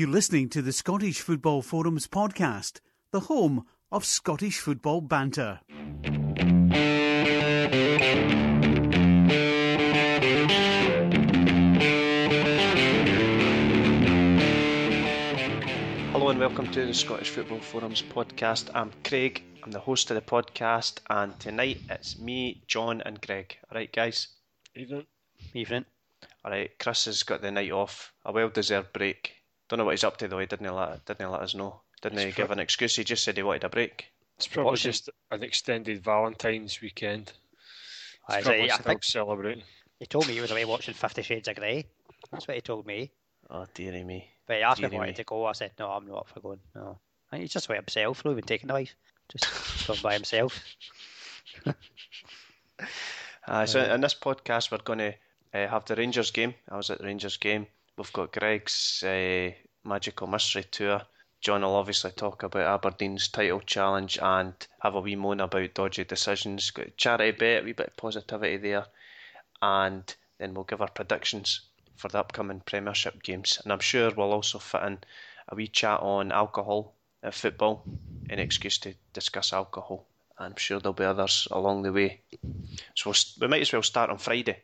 You're listening to the Scottish Football Forums podcast, the home of Scottish football banter. Hello and welcome to the Scottish Football Forums podcast. I'm Craig, I'm the host of the podcast, and tonight it's me, John, and Greg. Alright, guys? Evening. Evening. Alright, Chris has got the night off, a well deserved break. Don't know what he's up to though. He didn't let didn't let us know. Didn't It's he give pro- an excuse? He just said he wanted a break. It's probably Watching. just an extended Valentine's weekend. Aye, It's so probably I still think celebrating. he told me he was away watching Fifty Shades of Grey. That's what he told me. Oh dearie me. But he asked me if I Dearie wanted to go. I said, no, I'm not up for going. No. I think he's just away himself, not even taking the wife. Just gone by himself. Uh, so in this podcast, we're going to uh, have the Rangers game. I was at the Rangers game. We've got Greg's uh, Magical Mystery Tour. John will obviously talk about Aberdeen's title challenge and have a wee moan about dodgy decisions. Got a charity bet, a wee bit of positivity there. And then we'll give our predictions for the upcoming Premiership games. And I'm sure we'll also fit in a wee chat on alcohol and football, an excuse to discuss alcohol. I'm sure there'll be others along the way. So we'll, we might as well start on Friday,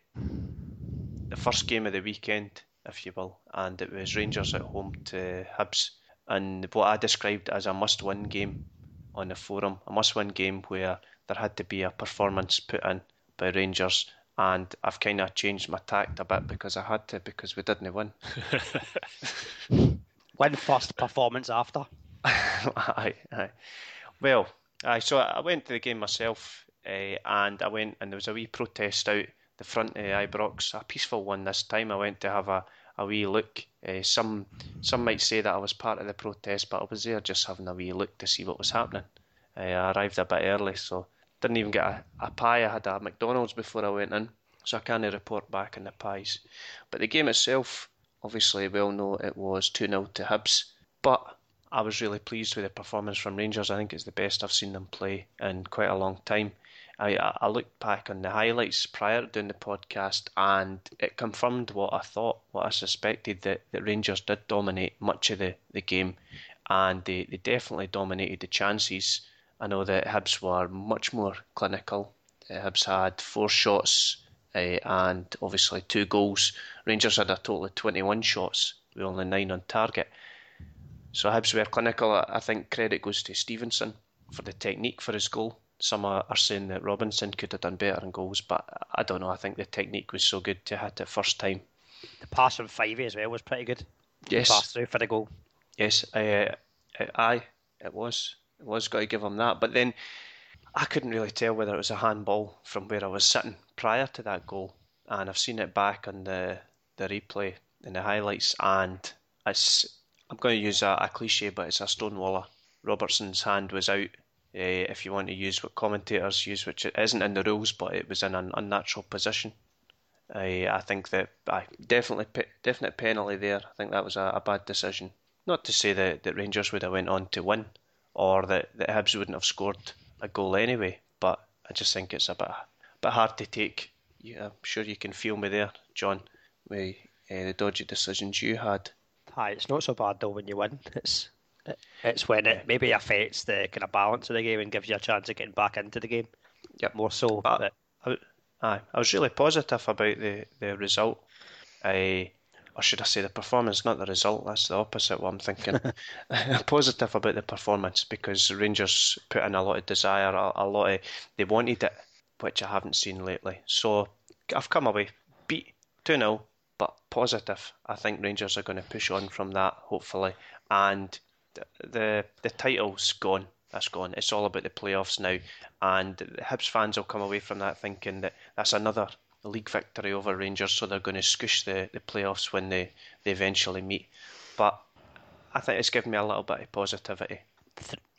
the first game of the weekend, if you will, and it was Rangers at home to Hibs, and what I described as a must-win game on the forum, a must-win game where there had to be a performance put in by Rangers, and I've kind of changed my tact a bit because I had to because we didn't win. Win first, performance after. aye, aye. Well, aye, so I went to the game myself, uh, and I went and there was a wee protest out the front of Ibrox, a peaceful one this time. I went to have a, a wee look. Uh, some some might say that I was part of the protest, but I was there just having a wee look to see what was happening. Uh, I arrived a bit early, so didn't even get a, a pie. I had a McDonald's before I went in, so I can't report back on the pies. But the game itself, obviously, we all know it was 2 0 to Hibs. But I was really pleased with the performance from Rangers. I think it's the best I've seen them play in quite a long time. I, I looked back on the highlights prior to doing the podcast and it confirmed what I thought, what I suspected that, that Rangers did dominate much of the, the game and they, they definitely dominated the chances. I know that Hibs were much more clinical. Uh, Hibs had four shots uh, and obviously two goals. Rangers had a total of 21 shots with only nine on target. So Hibs were clinical. I think credit goes to Stevenson for the technique for his goal. Some are are saying that Robinson could have done better in goals, but I don't know. I think the technique was so good to hit it first time. The pass from Fyvie as well was pretty good. Yes. Pass through for the goal. Yes, uh, aye, it was. It was got to give him that. But then I couldn't really tell whether it was a handball from where I was sitting prior to that goal, and I've seen it back on the the replay in the highlights, and it's. I'm going to use a, a cliche, but it's a stonewaller. Robertson's hand was out. Uh, if you want to use what commentators use, which isn't in the rules, but it was in an unnatural position. I I think that I definitely definite penalty there. I think that was a, a bad decision. Not to say that, that Rangers would have went on to win, or that, that Hibs wouldn't have scored a goal anyway. But I just think it's a bit bit hard to take. Yeah, I'm sure you can feel me there, John, with uh, the dodgy decisions you had. Aye, it's not so bad though when you win. It's it- it's when it maybe affects the kind of balance of the game and gives you a chance of getting back into the game. Yep. More so. But- but I, I was really positive about the, the result. I, or should I say the performance, not the result. That's the opposite what I'm thinking. Positive about the performance because Rangers put in a lot of desire, a, a lot of they wanted it, which I haven't seen lately. So I've come away beat two 0 but positive. I think Rangers are going to push on from that hopefully, and the the, title's gone. That's gone. It's all about the playoffs now, and the Hibs fans will come away from that thinking that that's another league victory over Rangers, so they're going to squish the, the playoffs when they, they eventually meet. But I think it's given me a little bit of positivity.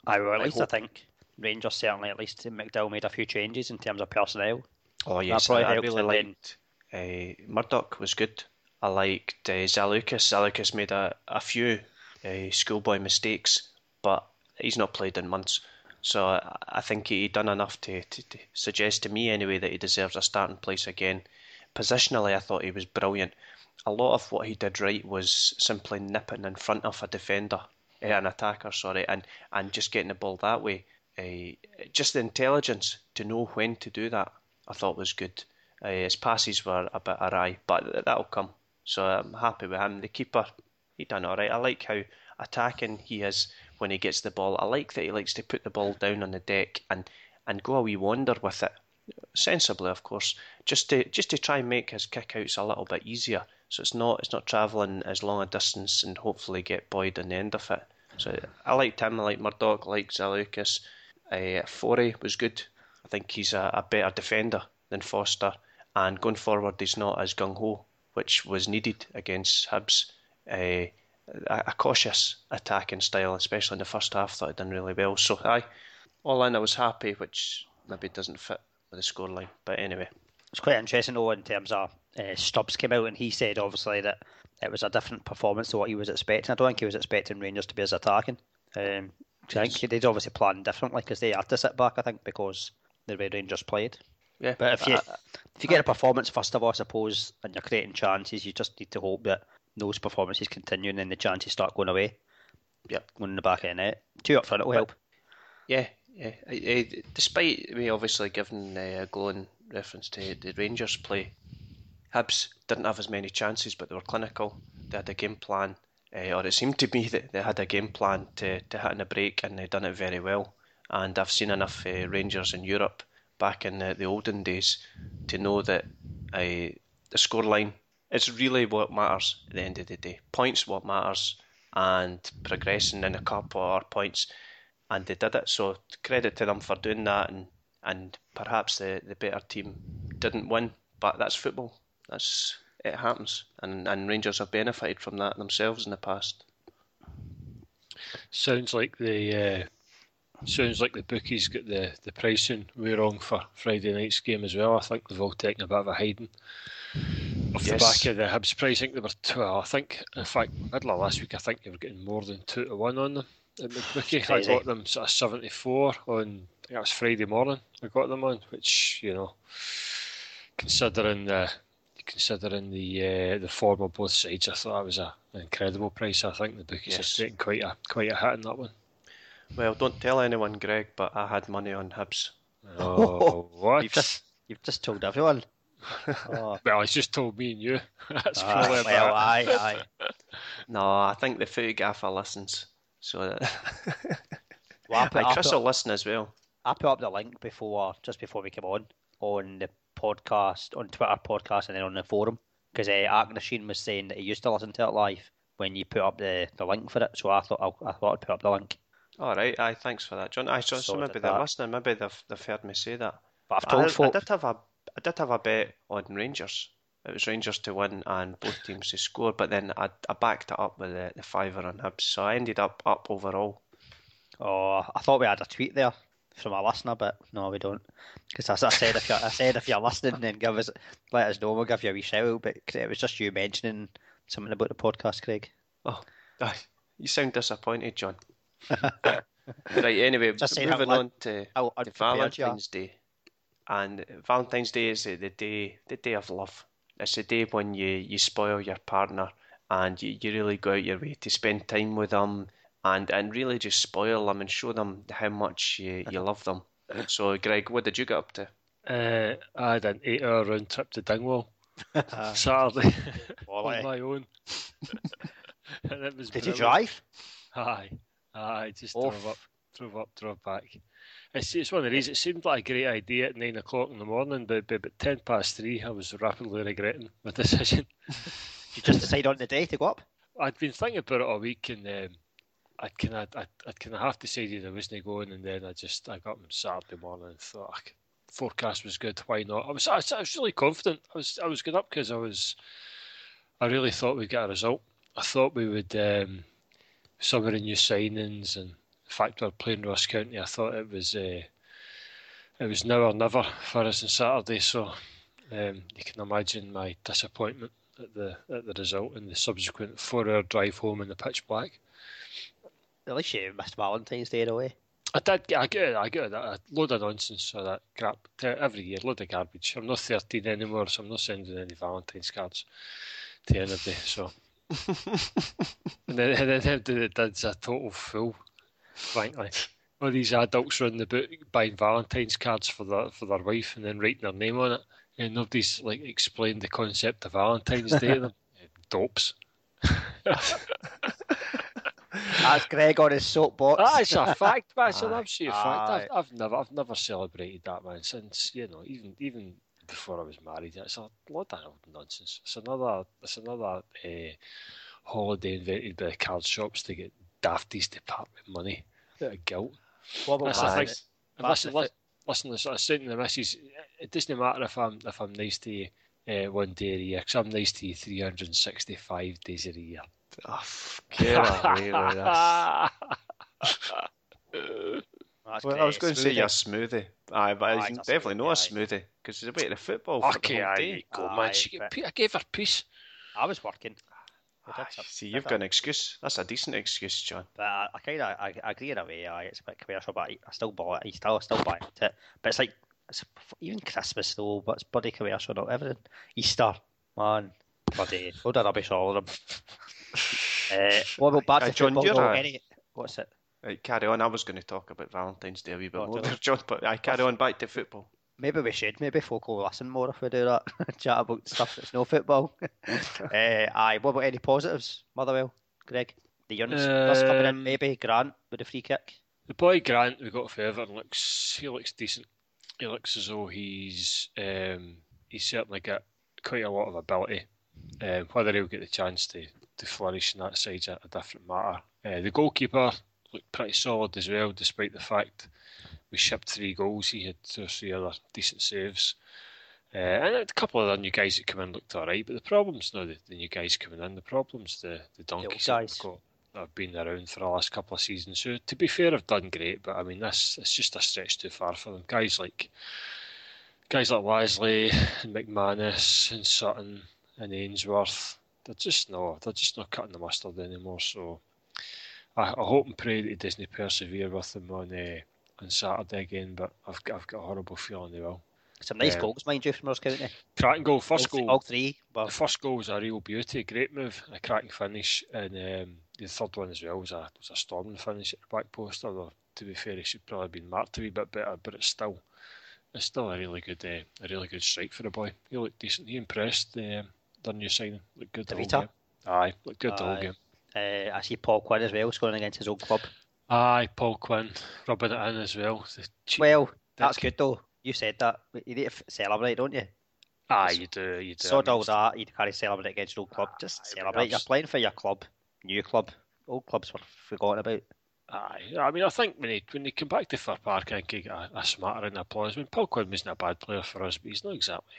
I well, at I least I think Rangers certainly at least McDowall made a few changes in terms of personnel. Oh yes, I really liked uh, Murdoch was good. I liked uh, Zaliukas. Zaliukas made a, a few uh, schoolboy mistakes, but he's not played in months. So I, think he'd done enough to, to, to suggest to me anyway that he deserves a starting place again. Positionally, I thought he was brilliant. a lot of what he did right was simply nipping in front of a defender, eh, an attacker, sorry, and, and just getting the ball that way. Uh, just the intelligence to know when to do that, I thought was good. Uh, his passes were a bit awry, but that'll come. So I'm happy with him. The keeper, he done all right. I like how attacking he is when he gets the ball. I like that he likes to put the ball down on the deck and, and go a wee wander with it, sensibly, of course, just to just to try and make his kickouts a little bit easier. So it's not it's not travelling as long a distance and hopefully get Boyd on the end of it. So I liked him. I like Murdoch. I like Zaliukas. Uh, Forey was good. I think he's a, a better defender than Foster, and going forward, he's not as gung ho, which was needed against Hibs. Uh, a, a, cautious attacking style, especially in the first half, thought he'd done really well. So, aye, all in, I was happy, which maybe doesn't fit with the scoreline. But anyway. It's quite interesting, though, in terms of uh, Stubbs came out and he said, obviously, that it was a different performance to what he was expecting. I don't think he was expecting Rangers to be as attacking. Um, I think they'd obviously planned differently because they had to sit back, I think, because the way Rangers played. Yeah, but if you I, if you get a performance first of all, I suppose, and you're creating chances, you just need to hope that those performances continue and then the chances start going away. Yep, going in the back of the net. Two up front will help. Yeah, yeah. Despite me obviously giving uh, a glowing reference to the Rangers play, Hibs didn't have as many chances, but they were clinical. They had a game plan, uh, or it seemed to me that they had a game plan to, to hit in a break, and they done it very well. And I've seen enough uh, Rangers in Europe back in the, the olden days to know that uh, the scoreline is really what matters at the end of the day. Points what matters, and progressing in a couple or points, and they did it. So credit to them for doing that, and and perhaps the, the better team didn't win, but that's football. That's it happens, and and Rangers have benefited from that themselves in the past. Sounds like the uh, sounds like the bookies got the the pricing wrong for Friday night's game as well. I think they've all taken a bit of a hiding off yes. the back of the Hibs price. I think they were two. I think, in fact, middle of last week, I think they were getting more than two to one on them. At the bookie, I got them sort of seventy four on. I think that was Friday morning. I got them on, which you know, considering the considering the uh, the form of both sides, I thought that was a, an incredible price. I think the bookies yes. are taking quite a quite a hit in that one. Well, don't tell anyone, Greg, but I had money on Hibs. Oh, what? You've just, you've just told everyone. Oh. Well, he's just told me and you. That's ah, probably well, aye, aye. no, I think the footy gaffer listens. So well, I put, I Chris will listen as well. I put up the link before, just before we came on, on the podcast, on Twitter podcast, and then on the forum. Because uh, Sheen was saying that he used to listen to it live when you put up the, the link for it. So I thought I, I thought I'd put up the link. All right, aye, thanks for that, John. I so, so maybe they're that. listening. Maybe they've, they've heard me say that. But I've told I, folk... I did have a I did have a bet on Rangers. It was Rangers to win and both teams to score, but then I, I backed it up with the, the fiver on Hibs, so I ended up up overall. Oh, I thought we had a tweet there from a listener, but no, we don't. Because as I said, if you're, I said if you're listening, then give us let us know. We'll give you a wee shout out. But it was just you mentioning something about the podcast, Craig. Oh, you sound disappointed, John. right. Anyway, just moving on to, to Valentine's Day, and Valentine's Day is the day the day of love. It's the day when you you spoil your partner and you, you really go out your way to spend time with them and and really just spoil them and show them how much you, you love them. So, Greg, what did you get up to? Uh, I had an eight-hour round trip to Dingwall Saturday on my own. and it was. Did brilliant. you drive? Aye, aye, just Oof. drove up, drove up, drove back. It's, it's one of these. It seemed like a great idea at nine o'clock in the morning, but but, but ten past three, I was rapidly regretting my decision. you just decide on the day to go up? I'd been thinking about it all week, and um, I'd kind of I'd, I'd kind of half decided I wasn't going, and then I just I got up Saturday morning and thought oh, forecast was good. Why not? I was I, I was really confident. I was I was good up because I was I really thought we'd get a result. I thought we would um, some of the new signings and fact we are playing Ross County. I thought it was uh, it was now or never for us on Saturday. So um, you can imagine my disappointment at the at the result and the subsequent four hour drive home in the pitch black. At least you missed Valentine's Day away. I did. I get. I get a load of nonsense or that crap every year. Load of garbage. I'm not 13 anymore, so I'm not sending any Valentine's cards to anybody. So, and then and then the dad's a total fool, frankly. All these adults running the book buying Valentine's cards for their for their wife and then writing their name on it, and nobody's like explained the concept of Valentine's Day to them. Dopes. That's Greg on his soapbox. That's a fact, man. It's an Aye. absolute fact. I've, I've never, I've never celebrated that, man. Since you know, even even before I was married, it's a lot of old nonsense. It's another, it's another uh, holiday invented by the card shops to get dafties to part with money out of guilt. What about That's the that? thing. That's And listen, the listen, listen, listen, I was saying to the missus, it doesn't matter if I'm if I'm nice to you uh, one day a year, 'cause I'm nice to you 365 days a year. Oh, f- get away with this. That's Well, I was Greg. going to say Smoothie. your smoothie. Aye, but Aye, it's it's a definitely not a smoothie, smoothie because she's away to football for the Okay, whole I day. go, Aye, man. She, but- I gave her peace. I was working. See, you've got an excuse. That's a decent excuse, John. But I, I kind of I, I agree in a way. I, it's a bit commercial, but I, I still bought it. I still still buy it. But it's like it's even Christmas though. But it's bloody commercial, not everything. Easter, man, bloody load of rubbish all of them. uh, what about Aye, to John, football? you're Any, what's it? Right, carry on. I was going to talk about Valentine's Day a wee bit Oh, more, John, but I carry on back to football. Maybe we should. Maybe folk will listen more if we do that. Chat about stuff that's no football. uh, aye. What about any positives, Motherwell, Greg? The youngsters first coming in, Um, maybe Grant with a free kick. The boy Grant we got for Everton looks he looks decent. He looks as though he's um, he's certainly got quite a lot of ability. Um, whether he'll get the chance to, to flourish in that side's a, a different matter. Uh, the goalkeeper looked pretty solid as well, despite the fact we shipped three goals. He had two or three other decent saves. Uh, and a couple of the new guys that come in looked alright, but the problem's not the, the new guys coming in. The problem's the, the donkeys that we've got that have been around for the last couple of seasons. So to be fair, have done great, but I mean this it's just a stretch too far for them. Guys like guys like Lasley and McManus and Sutton and Ainsworth, they're just no, they're just not cutting the mustard anymore. So I, I hope and pray that he doesn't persevere with them on uh, on Saturday again. But I've got, I've got a horrible feeling they will. It's some nice um, goals, mind you, from Ross County. Cracking goal, first all, goal. all three. The first goal was a real beauty, great move, a cracking finish, and um, the third one as well was a was a storming finish at the back post. Although to be fair, he should probably have been marked to be a wee bit better, but it's still it's still a really good uh, a really good strike for the boy. He looked decent. He impressed the um, their new signing. Looked good the whole game. Aye, looked good the whole Aye. game. uh, I see Paul Quinn as well scoring against his old club. Aye, Paul Quinn rubbing it in as well. Cheap- Well, that's good though. You said that. You need to celebrate, don't you? aye, you do, you do. Sod all that. You can't celebrate against your old club. Just Aye, celebrate. You're playing for your club, new club. Old clubs were forgotten about. Aye, I mean, I think when he when he came back to Fir Park, I think he got a, a smattering of applause. I mean, Paul Quinn wasn't a bad player for us, but he's not exactly.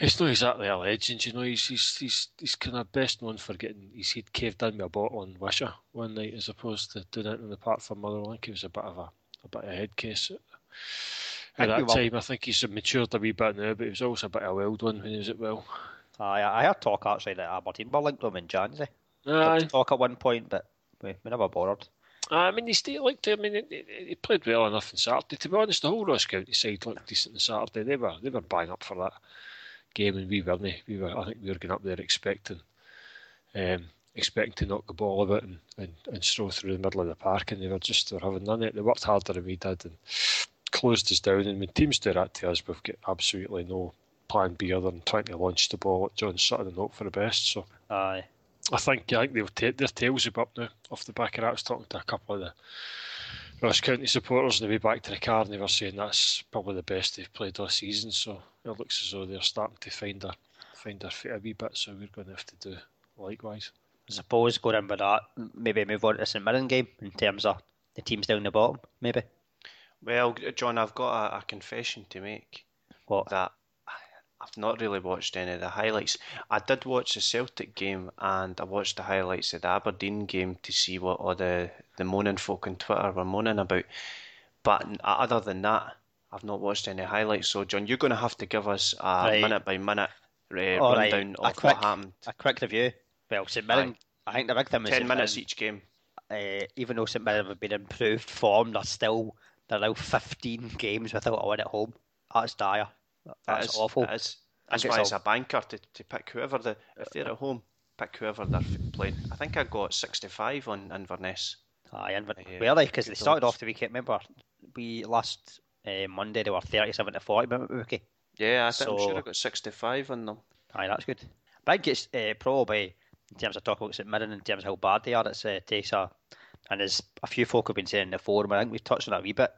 He's not exactly a legend, you know. He's he's he's, he's kind of best known for getting his head caved in with a bottle on Wishaw one night, as opposed to doing it in the park for Motherwell. I think he was a bit of a a bit of a head case at, that time. I think he's matured a wee bit now, but he was also a bit of a wild one when he was at Will. Aye, I heard talk actually that Aberdeen were linked to him in January. Aye, Talk at one point, but we, we never bothered. I mean, he still looked. I mean, he, he- he played well enough on Saturday. To be honest, the whole Ross County side looked decent on Saturday. They were they were bang up for that game, and we weren't. We were. I think we were going up there expecting, um, expecting to knock the ball about and, and, and stroll through the middle of the park, and they were just they were having none of it. They worked harder than we did and closed us down. And when teams do that to us, we've got absolutely no plan B other than trying to launch the ball at John Sutton and hope for the best. So. Aye. I think I think they'll ta- their tails up now off the back of that. I was talking to a couple of the Ross County supporters on the way back to the car, and they were saying that's probably the best they've played all season. So it looks as though they're starting to find their find their feet a wee bit. So we're going to have to do likewise. I suppose going in with that, maybe move on to the St Mirren game in terms of the teams down the bottom, maybe. Well, John, I've got a, a confession to make What? that I've not really watched any of the highlights. I did watch the Celtic game and I watched the highlights of the Aberdeen game to see what all the, the moaning folk on Twitter were moaning about. But other than that, I've not watched any highlights. So, John, you're going to have to give us a Right. minute by minute uh, right, rundown a of quick- what happened. A quick review. Well, St Mirren, I think the big thing was Ten St minutes Mirren, each game. uh, even though St Mirren have been improved form, they're still they're now 15 games without a win at home. That's dire. That That's awful. that is- That's why it's a banker to, to pick whoever the if they're at home, pick whoever they're playing. I think I got 65 on Inverness. Aye, Inverness. Uh, well, because they started off the weekend. Remember, we last uh, Monday they were 37 to 40. Remember, Yeah, I think so, I'm sure I got 65 on them. Aye, that's good. But I think it's uh, probably in terms of talking about St Mirren, in terms of how bad they are, it's uh, takes a and as a few folk have been saying in the forum, I think we've touched on that a wee bit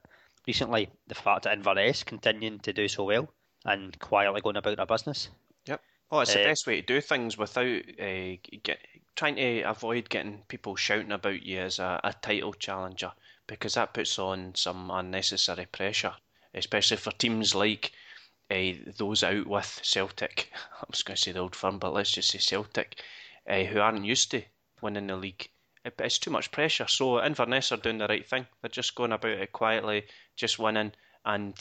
recently, the fact that Inverness continuing to do so well and quietly going about their business. Yep. Oh, it's uh, the best way to do things without uh, get, trying to avoid getting people shouting about you as a, a title challenger because that puts on some unnecessary pressure, especially for teams like uh, those out with Celtic. I was going to say the old firm, but let's just say Celtic, uh, who aren't used to winning the league. It, it's too much pressure. So Inverness are doing the right thing. They're just going about it quietly, just winning, and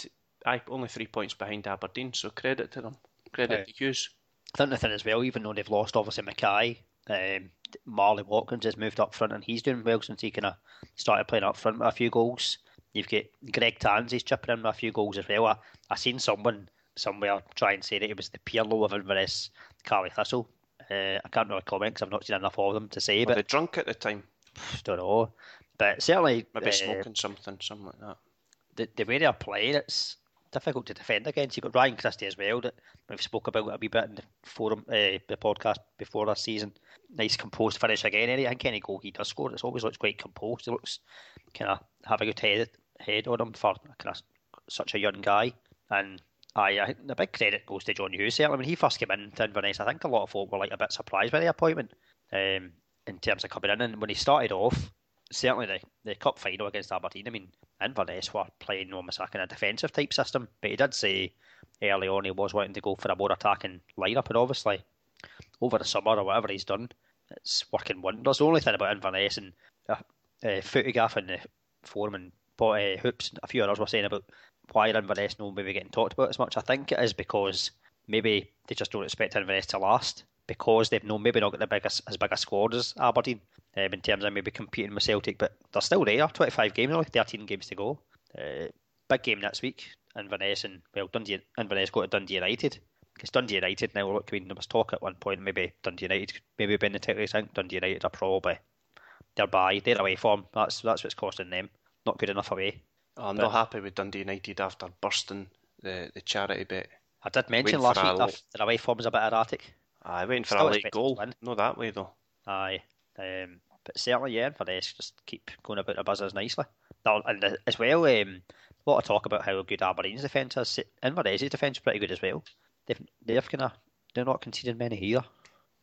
I only three points behind Aberdeen. So credit to them. Credit to Hughes. I think the thing as well, even though they've lost obviously McKay, um, Marley Watkins has moved up front and he's doing well since he kind of started playing up front with a few goals. You've got Greg Tansey's chipping in with a few goals as well. I, I seen someone somewhere try and say that it was the Pirlo of Inverness, Caley Thistle. Uh, I can't really comment because I've not seen enough of them to say. Were but they drunk at the time? Don't know, but certainly maybe uh, smoking something, something like that. The, the way they're playing, it's difficult to defend against. You've got Ryan Christie as well that we've spoke about it a wee bit in the forum, uh, the podcast before this season. Nice composed finish again. Any, I think any goal he does score, it always looks quite composed. He looks kind of have a good head head on him for kind of such a young guy. And I, I the big credit goes to John Hughes. Certainly, when he first came in to Inverness, I think a lot of folk were like a bit surprised by the appointment um, in terms of coming in. And when he started off, certainly the, the cup final against Aberdeen, I mean, Inverness were playing almost like in a defensive type system, but he did say early on he was wanting to go for a more attacking lineup, and obviously over the summer or whatever he's done, it's working wonders. The only thing about Inverness and uh, uh, Footygaff and the forum and uh, Hoops, a few others were saying about why Inverness no maybe getting talked about as much. I think it is because maybe they just don't expect Inverness to last because they've no maybe not got the biggest as big a squad as Aberdeen um, in terms of maybe competing with Celtic, but they're still there. Twenty five games, only thirteen games to go. Uh, big game next week. Inverness and well Dundee Inverness go to Dundee United. Because Dundee United now look, I mean, there was talk at one point maybe Dundee United maybe been the title. I think Dundee United are probably they're by their away form. That's that's what's costing them. Not good enough away. I'm but, not happy with Dundee United after bursting the, the charity bit. I did mention waiting last week that their away form is a bit erratic. Aye, waiting for Still a late goal. No, that way though. Aye, um, but certainly yeah, for this just keep going about the buzzers nicely. And as well, um, a lot of talk about how good Aberdeen's defence is. Inverness's defence is pretty good as well. They've they've kind of they're not conceding many here.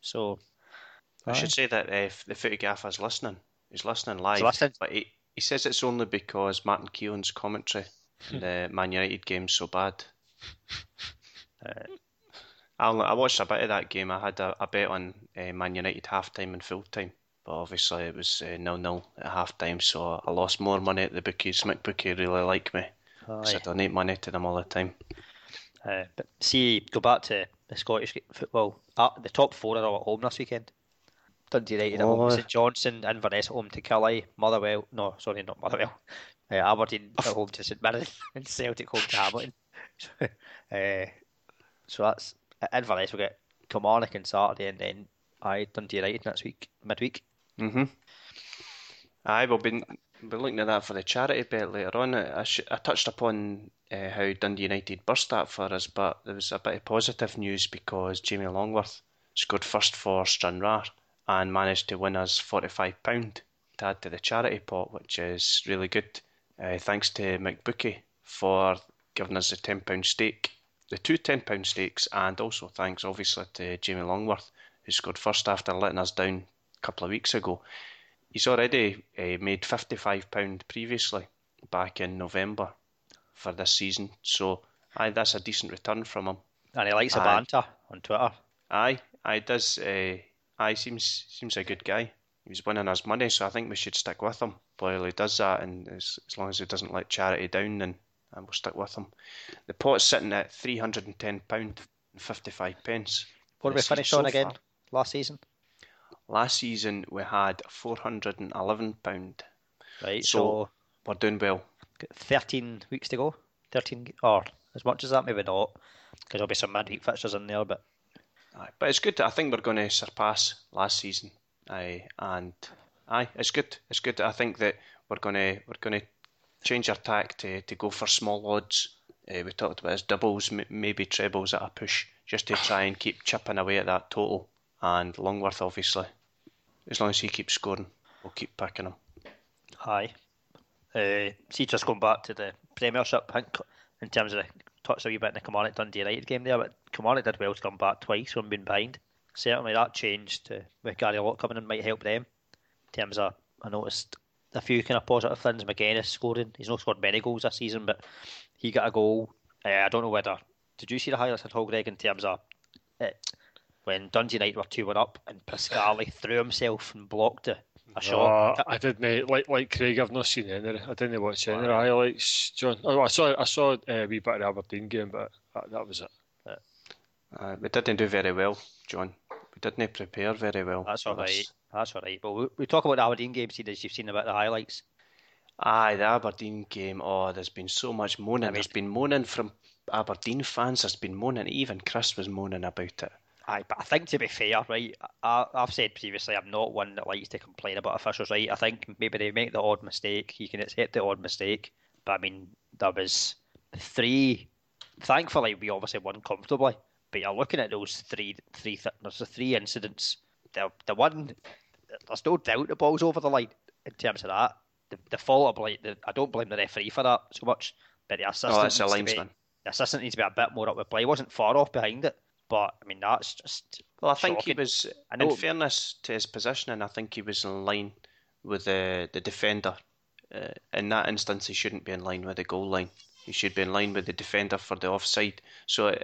So I should say that if the footy gaffer's listening, he's listening live. He's listening. But he, he says it's only because Martin Keown's commentary in the Man United game's so bad. Uh, I watched a bit of that game. I had a, a bet on uh, Man United half time and full time, but obviously it was uh, nil nil at half time, so I lost more money at the bookies. McBookie really like me because I donate money to them all the time. Uh, but see, go back to the Scottish football. Uh, the top four are all at home this weekend. Dundee United oh. at home, St Johnstone, Inverness at home to Killie, Motherwell. No, sorry, not Motherwell. Uh, Aberdeen at home to St Mirren, and Celtic home to Hamilton. uh, so that's Inverness will get Kilmarnock on Saturday, and then I Dundee United next week, midweek. Mhm. I will be be looking at that for the charity bet later on. I, sh- I touched upon uh, how Dundee United burst that for us, but there was a bit of positive news because Jamie Longworth scored first for Stranraer and managed to win us £45 to add to the charity pot, which is really good. Uh, thanks to McBookie for giving us a £10 stake the two £10 stakes, and also thanks obviously to Jamie Longworth, who scored first after letting us down a couple of weeks ago. He's already uh, made £55 previously back in November for this season, so aye, that's a decent return from him. And he likes a banter on Twitter. Aye, aye, does. Uh, aye, seems seems a good guy. He's winning us money, so I think we should stick with him while he does that, and as, as long as he doesn't let charity down, then and we'll stick with them. The pot's sitting at three hundred and ten pound and fifty five pence. What did we finish so on again far. last season? Last season we had four hundred and eleven pound. Right, so, so, we're doing well. Thirteen weeks to go. Thirteen or as much as that, maybe not. because there'll be some midweek fixtures in there. But Aye, but it's good. I think we're going to surpass last season. Aye, and aye, it's good. It's good. I think that we're going to we're going to change our tack to, to go for small odds. Uh, we talked about as doubles, m- maybe trebles at a push, just to try and keep chipping away at that total. And Longworth, obviously, as long as he keeps scoring, we'll keep picking him. Aye. Uh, see, just going back to the Premiership, I think in terms of the touched a wee bit in the Kilmarnock Dundee United game there, but Kilmarnock did well to come back twice from being behind. Certainly that changed to with Gary Locke coming in might help them. In terms of, I noticed a few kind of positive things. McGuinness scoring. He's not scored many goals this season, but he got a goal. Uh, I don't know whether did you see the highlights at all, Greg? In terms of it, when Dundee United were two one up and Pascali threw himself and blocked a, a shot. Uh, I didn't like like Craig. I've not seen any. I didn't watch any of the highlights. John, oh, I saw I saw a wee bit of the Aberdeen game, but that, that was it. Uh, we didn't do very well, John. Didn't prepare very well. That's all right. this. That's all right. But we, we talk about the Aberdeen game, see as you've seen about the highlights. Aye, the Aberdeen game. Oh, there's been so much moaning. I mean- there's been moaning from Aberdeen fans. There's been moaning. Even Chris was moaning about it. Aye, but I think to be fair, right, I, I've said previously I'm not one that likes to complain about officials, right? I think maybe they make the odd mistake. You can accept the odd mistake, but I mean there was three. Thankfully, we obviously won comfortably. But you're looking at those three, three. th- There's the three incidents. The the one, there's no doubt the ball's over the line in terms of that. The, the fault, I blame, the, I don't blame the referee for that so much, but the assistant Oh, that's a needs to be- the assistant needs to be a bit more up with play. He wasn't far off behind it, but I mean that's just Well, I think shocking. he was. I know- In fairness to his positioning, I think he was in line with the the defender. Uh, in that instance, he shouldn't be in line with the goal line. He should be in line with the defender for the offside. So,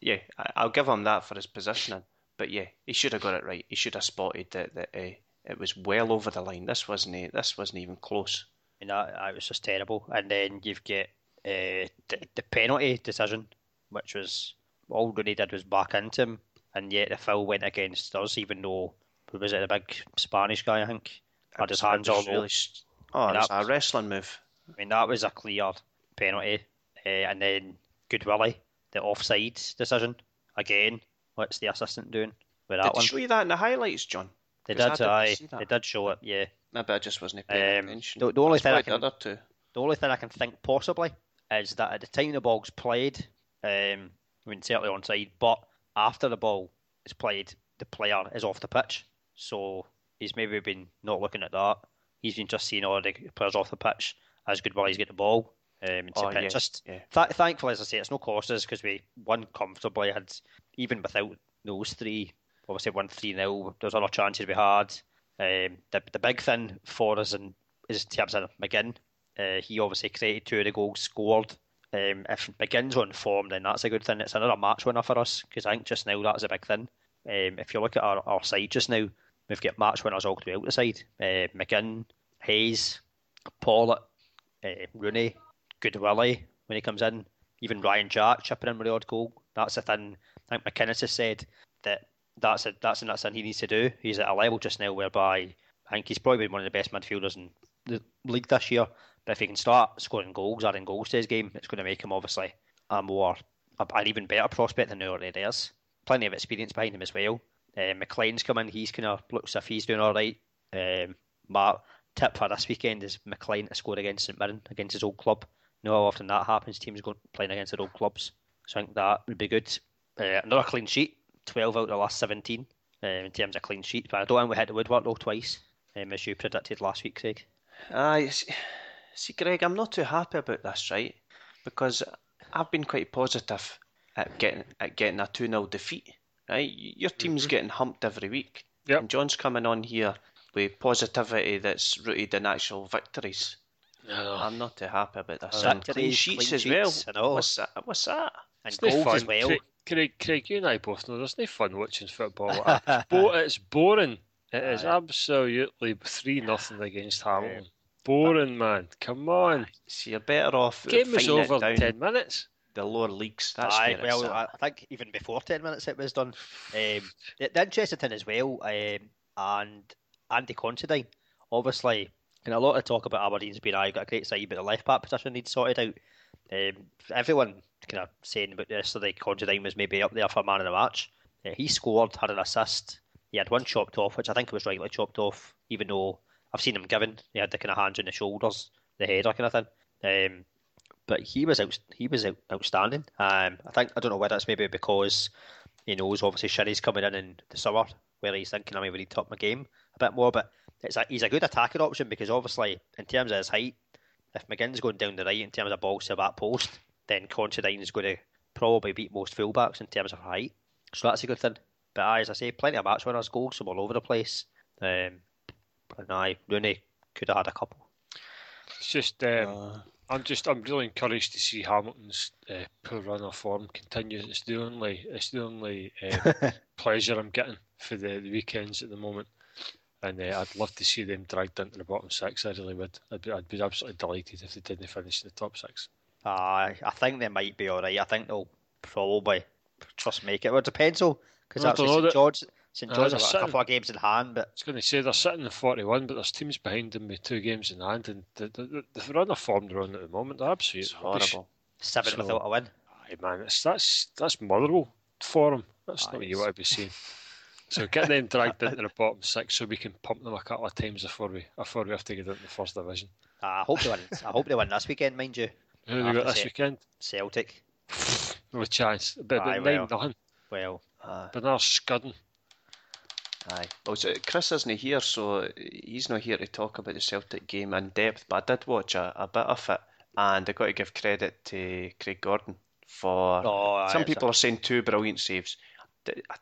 yeah, I, I'll give him that for his positioning. But yeah, he should have got it right. He should have spotted that that uh, it was well over the line. This wasn't. e- This wasn't even close. I mean, that, was just terrible. And then you've got uh, the, the penalty decision, which was all Rooney did was back into him, and yet the foul went against us, even though who was it the big Spanish guy? I think had his hands all really. over. s- Oh, it Yeah, was that a wrestling move. I mean, that was a clear penalty. Uh, and then Goodwillie, the offside decision again. What's the assistant doing with that Did they one? show you that in the highlights, John? They I did, didn't aye. see that. They did show it, yeah. Maybe I just wasn't paying Um, attention. the- the only That's thing I probably the can- The only thing I can think possibly is that at the time the ball's played, um, I mean certainly onside, but after the ball is played, the player is off the pitch. So he's maybe been not looking at that. He's been just seeing all the players off the pitch as good while he's getting the ball. Um, and Oh, yeah, just yeah. th- thankfully, as I say, it's no cost us because we won comfortably. Had even without those three, obviously won three 0 There's other chances we had. Um, the the big thing for us in, is in terms of McGinn. Uh, he obviously created two of the goals, scored. Um, if McGinn's on form, then that's a good thing. It's another match winner for us because I think just now that's a big thing. Um, if you look at our, our side just now, we've got match winners all throughout the side. Uh, McGinn, Hayes, Pawlett, uh, Rooney, Goodwillie when he comes in, even Ryan Jack chipping in with the odd goal. That's the thing. I think McInnes has said that that's a, that's the thing he needs to do. He's at a level just now whereby I think he's probably been one of the best midfielders in the league this year. But if he can start scoring goals, adding goals to his game, it's going to make him obviously a more a, an even better prospect than he already is. Plenty of experience behind him as well. Uh, McLean's come in. He's kind of looks if he's doing all right. Um, my tip for this weekend is McLean to score against St Mirren against his old club. You know how often that happens. Teams going playing against their old clubs. So I think that would be good. Uh, another clean sheet. Twelve out of the last seventeen um, in terms of clean sheets. But I don't think we hit the woodwork though twice, um, as you predicted last week, Craig. Aye, see, see, Greg, I'm not too happy about this, right? Because I've been quite positive at getting at getting a two 0 defeat. Right, your team's getting humped every week, Yep. and John's coming on here with positivity that's rooted in actual victories. No. I'm not too happy about this. Uh, clean sheets clean as well. sheets, I know. What's that? What's that? And It's no goals fun. as well. Craig, Craig, Craig, you and I both know there's no fun watching football. it's, bo- it's boring. It is Aye. absolutely three nothing against Hamilton. Boring, man. Come on. See, you're better off Game was fighting it over down in ten minutes. the lower leagues. That's Aye, where it's well, at. I think even before 10 minutes it was done. Um, the, the interesting thing as well, um, and Andy Considine, obviously, and a lot of talk about Aberdeen's been, I got a great side, but the left back position needs sorted out. Um, everyone kind of saying about yesterday, Considine was maybe up there for man of the match. Yeah, he scored, had an assist. He had one chopped off, which I think was rightly chopped off, even though I've seen him given. He had the kind of hands on the shoulders, the header kind of thing. Um, but he was out, he was out, outstanding. Um, I think I don't know whether it's maybe because he knows obviously Shinnie's coming in in the summer, where he's thinking I maybe need to up my game a bit more. But it's a, he's a good attacking option because obviously in terms of his height, if McGinn's going down the right in terms of balls to that post, then Considine's going to probably beat most fullbacks in terms of height. So that's a good thing. But as I say, plenty of match winners, goals from all over the place. Um, and I Rooney could have had a couple. It's just um, uh, I'm just I'm really encouraged to see Hamilton's uh, poor run of form continue. It's the only it's the only uh, pleasure I'm getting for the, the weekends at the moment and uh, I'd love to see them dragged into the bottom six. I really would. I'd be, I'd be absolutely delighted if they didn't finish in the top six. Uh, I think they might be all right. I think they'll probably just make it. Well, it depends though, because actually St George, St George have a couple of games in hand. But I was going to say they're sitting in forty-one, but there's teams behind them with two games in hand, and the the, the run of form they're on at the moment, they're absolutely horrible. Seven so, without a win. Aye, man, it's, that's that's motherable for them. That's aye, not what you want to be seeing. So get them dragged into the bottom six so we can pump them a couple of times before we before we have to get into the first division. Uh, I hope they win. I hope they win this weekend, mind you. Who have they got this weekend? Celtic. no chance. But, Aye, nine well, nothing. Well, uh, but they're scudding. Aye. Well, so Chris isn't here, so he's not here to talk about the Celtic game in depth. But I did watch a, a bit of it, and I got to give credit to Craig Gordon for. Oh, some people are saying two brilliant saves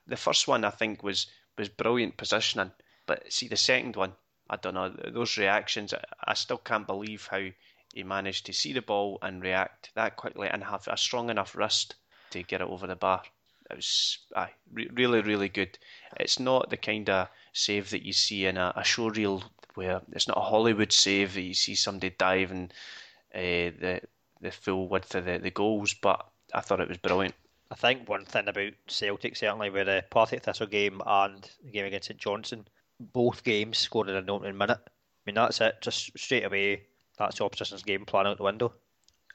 the, first one I think was was brilliant positioning, but see the second one, I don't know those reactions. I, still can't believe how he managed to see the ball and react that quickly and have a strong enough wrist to get it over the bar. It was aye, re- really, really good. It's not the kind of save that you see in a, a show reel where it's not a Hollywood save that you see somebody diving uh, the the full width of the, the goals, but I thought it was brilliant. I think one thing about Celtic certainly with the Partick Thistle game and the game against St Johnstone, both games scored in an opening minute. I mean that's it, just straight away. That's the opposition's game plan out the window.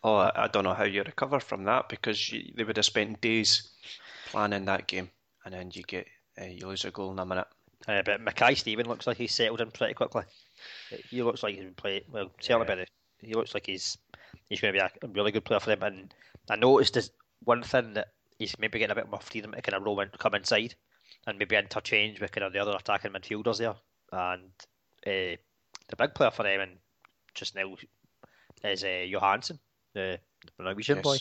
Oh, I don't know how you recover from that because you, they would have spent days planning that game, and then you get uh, you lose a goal in a minute. Uh, but Mackay Steven looks like he's settled in pretty quickly. He looks like he's been playing well. Certainly, yeah. he looks like he's he's going to be a, really good player for them. And I noticed this one thing that he's maybe getting a bit more freedom to kind of roam and come inside and maybe interchange with kind of the other attacking midfielders there. And uh, the big player for them and just now is uh, Johansen, the, the Norwegian yes. boy.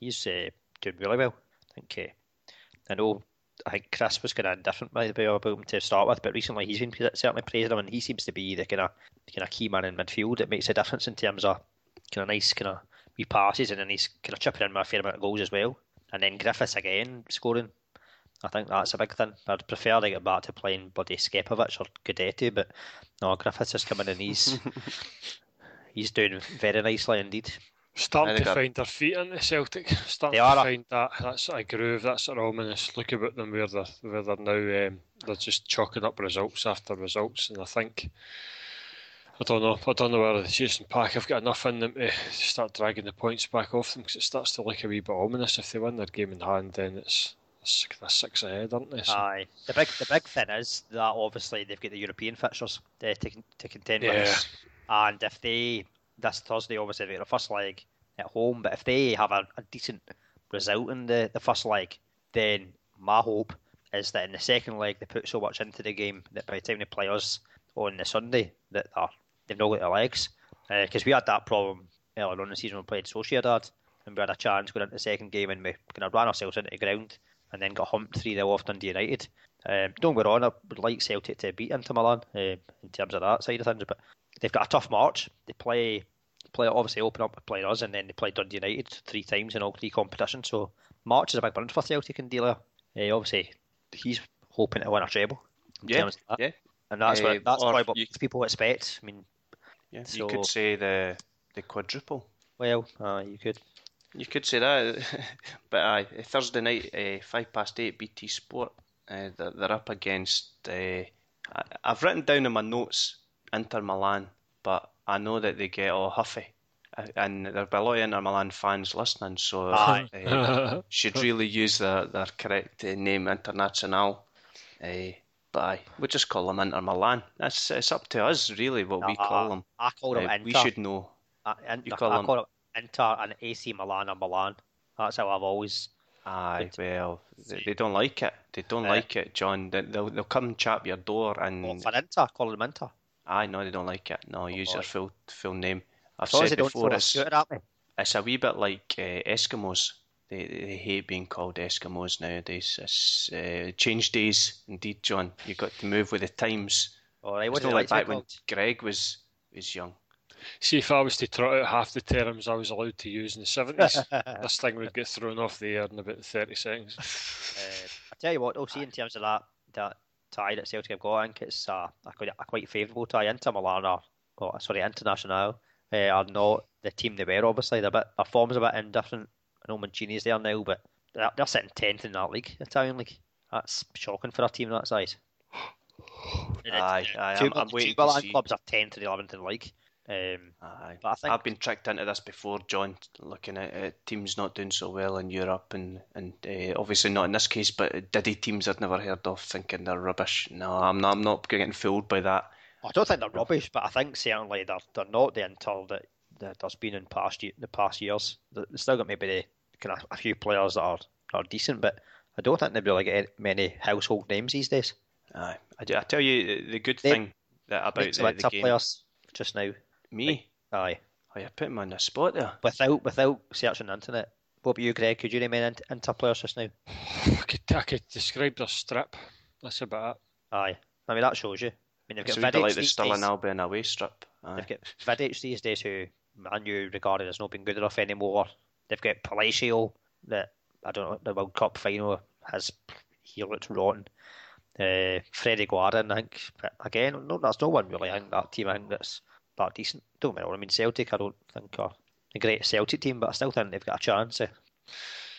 He's uh, doing really well. I think. Uh, I know. I think Chris was kind of indifferent by the way about him to start with, but recently he's been certainly praising him, and he seems to be the kind of kind of key man in midfield. It makes a difference in terms of kind of nice kind of wee passes, and then he's kind of chipping in with a fair amount of goals as well. And then Griffiths again scoring. I think that's a big thing. I'd prefer to get back to playing bloody Scepovic or Guidetti, but no, Griffiths is coming in. He's he's doing very nicely indeed. Starting to find their feet in the Celtic. Starting to find that that sort of groove, that sort of ominous look about them where they're where they're now um, they're just chalking up results after results, and I think I don't know. I don't know whether the Jason Pack have got enough in them to start dragging the points back off them because it starts to look a wee bit ominous. If they win their game in hand, then it's they're six ahead, aren't they? So. Aye. The big the big thing is that obviously they've got the European fixtures uh, to to contend yeah. with, and if they this Thursday obviously they've got the first leg at home, but if they have a, a decent result in the, the first leg, then my hope is that in the second leg they put so much into the game that by the time they play us on the Sunday that they're they've not got their legs. Because uh, we had that problem earlier on in the season when we played Sociedad, and we had a chance going into the second game and we kind of ran ourselves into the ground and then got humped 3 0 off Dundee United. Um, don't get on, I would like Celtic to beat Inter Milan uh, in terms of that side of things, but they've got a tough march. They play, play obviously open up with playing us, and then they play Dundee United three times in all three competitions. So March is a big bunch for Celtic and Deila. Uh, obviously, he's hoping to win a treble. Yeah, yeah. And that's uh, what that's probably what you, people expect. I mean, yeah, so, you could say the the quadruple. Well, uh, you could. You could say that, but uh, Thursday night, uh, five past eight, BT Sport. Uh, they're, they're, up against. Uh, I, I've written down in my notes Inter Milan, but I know that they get all huffy and there'll be a lot of Inter Milan fans listening, so Aye. uh, should really use their, their correct uh, name, Internazionale. Uh, but aye, we just call them Inter Milan. That's it's up to us, really, what we Uh, call them. I call them Uh, Inter. we should know. I, Inter, you call I them- call them Inter and AC Milan or Milan. That's how I've always. Aye, well, they, they don't like it. They don't Uh, like it, John. They, they'll they'll come and chap your door, Well, and for Inter, call them Inter. aye, no, they don't like it. No, use your full full name. I've said before, it's, scooter at me. it's a wee bit like uh, Eskimos. They, they hate being called Eskimos nowadays. It's uh, change days, indeed, John. You've got to move with the times. All right, what It's do not you like like back when? Greg was was young. See, if I was to trot out half the terms I was allowed to use in the 70s, this thing would get thrown off the air in about 30 seconds. Uh, I tell you what, though, see in terms of that that tie that Celtic have got, I think it's uh, a, quite, a quite favourable tie. Inter Milan are, or sorry, Internazionale uh, are not the team they were. Obviously, they're a bit, their form's a bit indifferent. I know Mancini's there now, but they're, they're sitting tenth in that league, Italian league. That's shocking for a team that size. And it's- Aye, aye, two, I'm, I'm waiting to Milan see. clubs are tenth and eleventh in the league. Um, Aye. but I think I've been tricked into this before, John, looking at uh, teams not doing so well in Europe and, and uh, obviously not in this case, but Diddy teams I'd never heard of thinking they're rubbish. No, I'm not, I'm not getting fooled by that. I don't think they're rubbish, but I think certainly they're they're not the Inter that, that there's been in past ye- the past years. They they still got maybe the, kind of a few players that are, are decent, but I don't think they've really got any- many household names these days. Aye. I, do- I tell you, the good They- thing that about Mix the, the game. players just now. Me? Aye, Oh, you put me on the spot there. without without searching the internet. What about you, Greg? Could you name any Int- Inter players just now? I could, I could describe their strip. That's about it. Aye, I mean that shows you. I mean they've It's got a wee bit Vidic like the these Stirling days. Albion away strip. Aye. They've got Vidic these days, who Manu regarded as not being good enough anymore. They've got Palacio, that I don't know the World Cup final has he looked rotten. Uh, Fredy Guarin, I think, but again, no, that's no one really. I think that team, I think that's that decent. Don't get wrong. I mean, Celtic, I don't think are the great Celtic team, but I still think they've got a chance eh,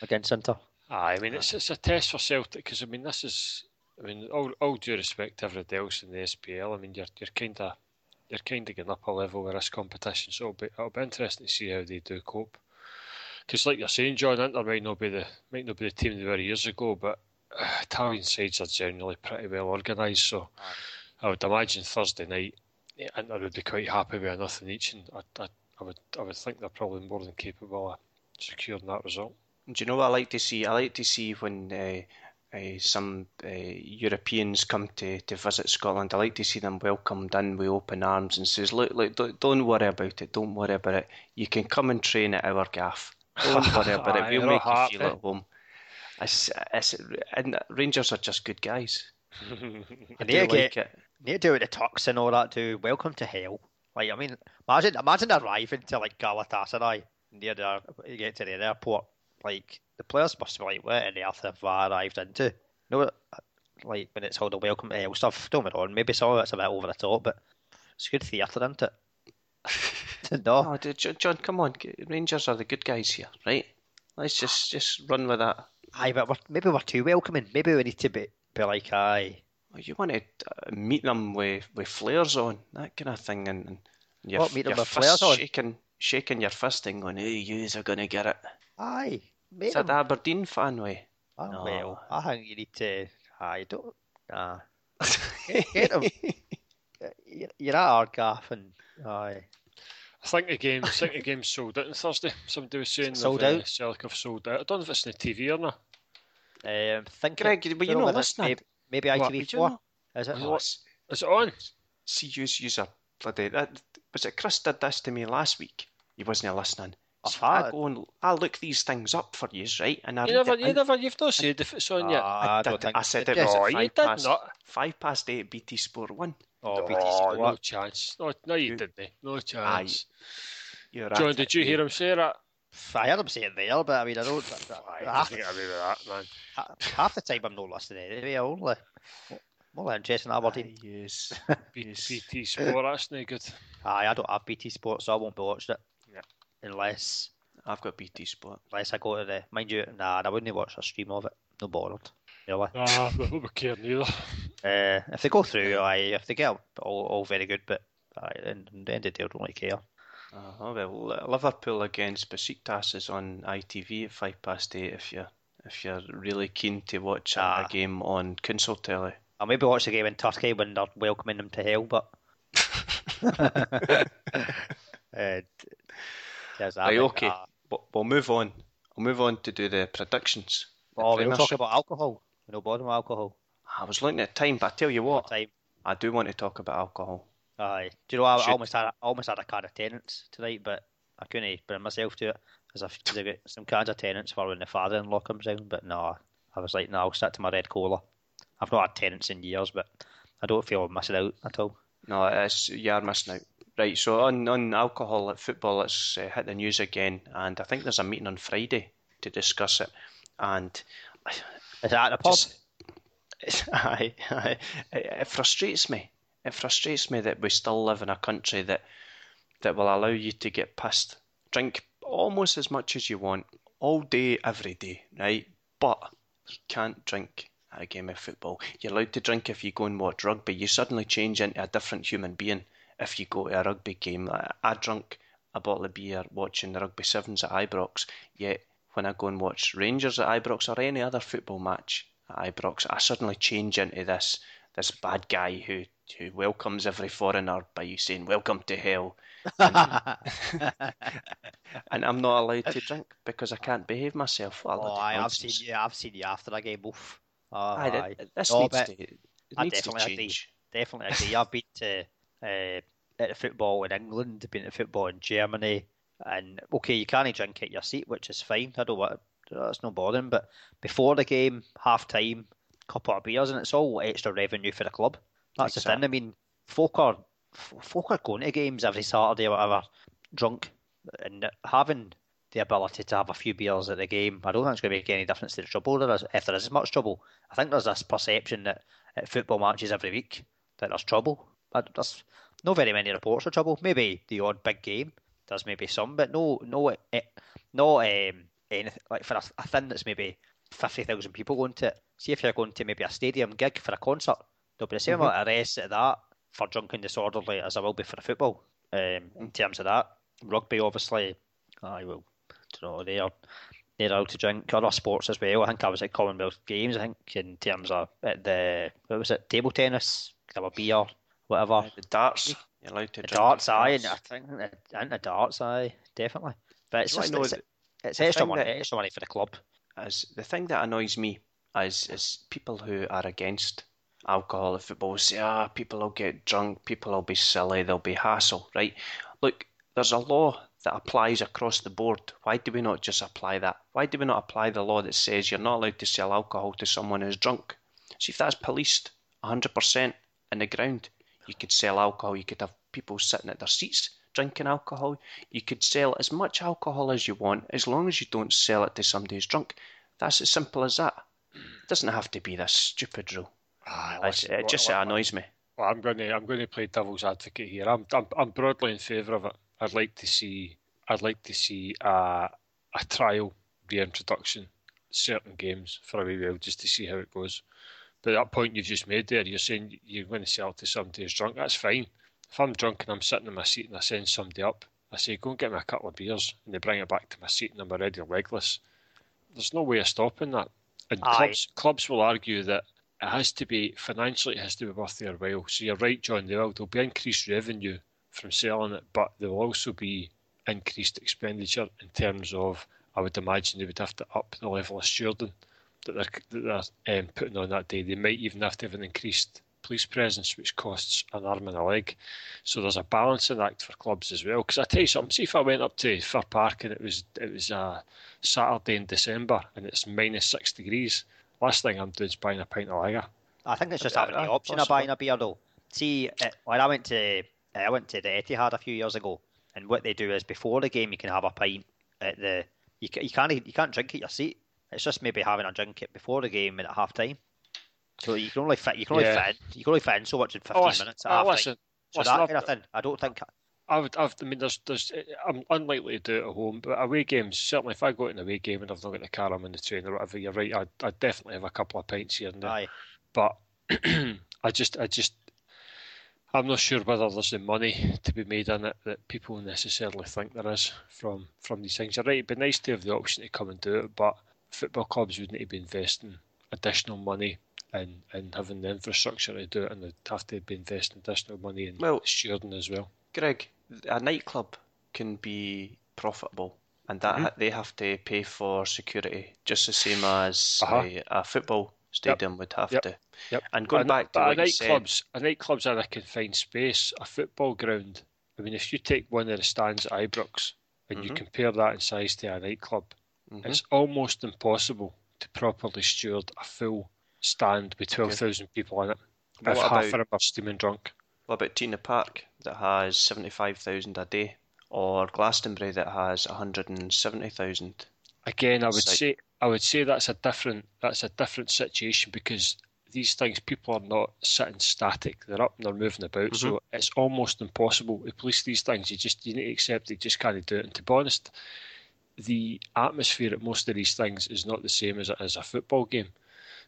against Inter. Aye, I mean, it's, it's a test for Celtic because, I mean, this is, I mean, all, all due respect to everybody else in the SPL, I mean, you're, you're kind of you're kind of getting up a level with this competition, so it'll be, it'll be interesting to see how they do cope. Because, like you're saying, John, Inter might not be the might not be the team they were years ago, but uh, Italian sides are generally pretty well organised. So, I would imagine Thursday night, yeah, Inter would be quite happy with a nothing each, and I, I, I would I would think they're probably more than capable of securing that result. Do you know what I like to see? I like to see when uh, uh, some uh, Europeans come to, to visit Scotland. I like to see them welcomed in with open arms and says, "Look, look, don't, don't worry about it. Don't worry about it. You can come and train at our gaff. Don't worry about it. We'll make you feel at home." It's, it's, and Rangers are just good guys. I And do they like get it. need to do with the tux and all that too. Welcome to hell. Like I mean, imagine imagine arriving to like Galatasaray near the you get to the airport. Like the players must be like, what on earth have I arrived into? No, like when it's all the welcome to hell stuff. Don't get me wrong, maybe some of it's a bit over the top, but it's good theatre, isn't it? no, Oh, dude, Jo- John, come on. Rangers are the good guys here, right? Let's just just run with that. aye, but we're, maybe we're too welcoming. Maybe we need to be be like, aye, Well, You want to uh, meet them with, with flares on, that kind of thing, and, and your, What, meet them with flares on? shaking, shaking your fist and going, "Hey, yous are gonna get it." aye. Is that the. Aberdeen fan way? Ah, No. Well, I think you need to. Aye, don't. Nah. Get 'em. You're you're at our gaff and aye. I think the game, I think the game's sold out on Thursday. Somebody was saying Sold they've, uh, out? Celtic have sold out. I don't know if it's on the TV or not. Um, think Greg, were you not listening? Maybe, maybe What, Did you ITV4. know? Is it? What? Is it on? See, yous, yous are bloody. That, was it Chris did this to me last week? He wasn't listening. I've So I had- go and I look these things up for you, right? And I You read never, you in- never, you've not said if it's on yet. Ah, I I, don't did, think I said it was you? at No, five you did past, not. five past eight BT Sport 1. Oh, BT Sport. no chance. No, no, you You- didn't. No chance. You're John, did it, you hear him say that? I heard him say it there, but I mean, I don't. I half, think I agree with that, man. half the time I'm not listening anyway. I only more interested in Aberdeen. Aye, yes. B- yes. BT Sport, that's no good. Aye, I don't have BT Sport, so I won't be watching it Yeah. Unless I've got BT Sport. unless I go to the. Mind you, nah, I wouldn't watch a stream of it. No bothered. Really. Ah, we won't be caring either. Uh, if they go through, aye, if they get all, all very good, but aye, in, in the end of the day, I don't really care. Uh, well, Liverpool against Besiktas is on ITV at five past eight. If you're if you're really keen to watch a, Ah. a game on console telly. I'll maybe watch the game in Turkey when they're welcoming them to hell, but. uh, there's that, Right, okay. uh, But we'll move on. We'll move on to do the predictions. The oh, we'll talk about alcohol. We bother with alcohol. I was looking at time, but I tell you what, Time. I do want to talk about alcohol. Aye. Do you know, I, I Should- almost had I almost had a card of Tennent's tonight, but I couldn't bring myself to it. Because I've got some cards of Tennent's for when the father-in-law comes round, but no, I was like, no, I'll stick to my Red Kola. I've not had Tennent's in years, but I don't feel I'm missing out at all. No, it's you are missing out. Right, so on, on alcohol at football, it's uh, hit the news again, and I think there's a meeting on Friday to discuss it. And Is that at the pub? aye, it, it frustrates me. It frustrates me that we still live in a country that that will allow you to get pissed, drink almost as much as you want, all day, every day, right? But you can't drink at a game of football. You're allowed to drink if you go and watch rugby. You suddenly change into a different human being if you go to a rugby game. I, I drunk a bottle of beer watching the rugby sevens at Ibrox, yet when I go and watch Rangers at Ibrox or any other football match at Ibrox, I suddenly change into this this bad guy who who welcomes every foreigner by you saying "Welcome to hell," and I'm not allowed to drink because I can't behave myself. Oh, aye, I've seen you. I've seen you after a game. Oof. Oh, Aye, aye. this No, needs to it I needs to definitely agree. change. Definitely agree. I've been to uh, at football in England, been to football in Germany, and okay, you can't drink at your seat, which is fine. I don't want that's no bothering. But before the game, half time, couple of beers, and it's all extra revenue for the club. That's the thing. I mean, folk are folk are going to games every Saturday or whatever, drunk, and having the ability to have a few beers at the game, I don't think it's going to make any difference to the trouble there is, if there is as much trouble. I think there's this perception that at football matches every week that there's trouble. But there's not very many reports of trouble. Maybe the odd big game, there's maybe some, but no, no, eh, no, um, anything like for a, a thing that's maybe fifty thousand people going to it. See if you're going to maybe a stadium gig for a concert, there'll be the same amount of arrests at that for drunken disorderly as there will be for the football. Um, in terms of that, rugby obviously, I will, don't know, they are they're allowed to drink other sports as well. I think I was at Commonwealth Games. I think in terms of at the what was it, table tennis, have a beer, whatever. The darts, you're allowed to The drink. darts, at aye, and. I think the, think the darts, aye, definitely. But it's just it's, it's extra money, that- extra money for the club. is the thing that annoys me is is people who are against alcohol at football say, ah, people will get drunk, people will be silly, there'll be hassle, right? Look, there's a law that applies across the board. Why do we not just apply that? Why do we not apply the law that says you're not allowed to sell alcohol to someone who's drunk? See, if that's policed 100% in the ground, you could sell alcohol, you could have people sitting at their seats drinking alcohol, you could sell as much alcohol as you want as long as you don't sell it to somebody who's drunk. That's as simple as that. It doesn't have to be this stupid rule. It's- listen, it just annoys me. Well, I'm going to I'm going to play devil's advocate here. I'm I'm, I'm broadly in favour of it. I'd like to see I'd like to see a a trial reintroduction certain games for a wee while just to see how it goes. But that point you've just made there, you're saying you're going to sell to somebody who's drunk. That's fine. If I'm drunk and I'm sitting in my seat and I send somebody up, I say go and get me a couple of beers, and they bring it back to my seat and I'm already legless. There's no way of stopping that. And Aye. clubs clubs will argue that it has to be financially it has to be worth their while. So you're right, John. There will there'll be increased revenue from selling it, but there will also be increased expenditure in terms of I would imagine they would have to up the level of stewarding that they're, that they're um, putting on that day. They might even have to have an increased police presence, which costs an arm and a leg. So there's a balancing act for clubs as well. Because I tell you something, see if I went up to Fir Park and it was it was a Saturday in December and it's minus six degrees. Last thing I'm doing is buying a pint of lager. I think it's just Uh, having the uh, option of buying a beer though. See, uh, when I went to I went to the Etihad a few years ago, and what they do is before the game you can have a pint at the you you can't you can't drink at your seat. It's just maybe having a drink it before the game and at half time. So you can only fit you can only Yeah. fit in, you can only fit in so much in oh, fifteen Oh, minutes at oh, half listen, So listen, that I've- kind of thing, I don't think I would, I've, I mean, there's, there's, I'm unlikely to do it at home, but away games, certainly if I go to an away game and I've not got the car, I'm on the train or whatever, you're right, I'd, I'd definitely have a couple of pints here and there. aye. But I just, I just, I'm not sure whether there's the money to be made in it that people necessarily think there is from from these things. You're right, it'd be nice to have the option to come and do it, but football clubs would need to be investing additional money in, in having the infrastructure to do it, and they'd have to be investing additional money in Well- stewarding as well. Greg, a nightclub can be profitable, and that Mhm. they have to pay for security just the same as Uh-huh. a, a football stadium would have Yep. to. Yep. And going And- back to but you said, nightclub's a nightclub's in a confined space. A football ground. I mean, if you take one of the stands at Ibrox and you Mhm. compare that in size to a nightclub, Mhm. it's almost impossible to properly steward a full stand with twelve thousand people in it. But if half about- are steaming drunk. what about T in the Park that has seventy-five thousand a day, or Glastonbury that has hundred and seventy thousand? Again, I would say I would say that's a different that's a different situation because these things people are not sitting static; they're up and they're moving about. So Mm-hmm. it's almost impossible to police these things. You just you need to accept they just can't do it. And to be honest, the atmosphere at most of these things is not the same as it is a football game.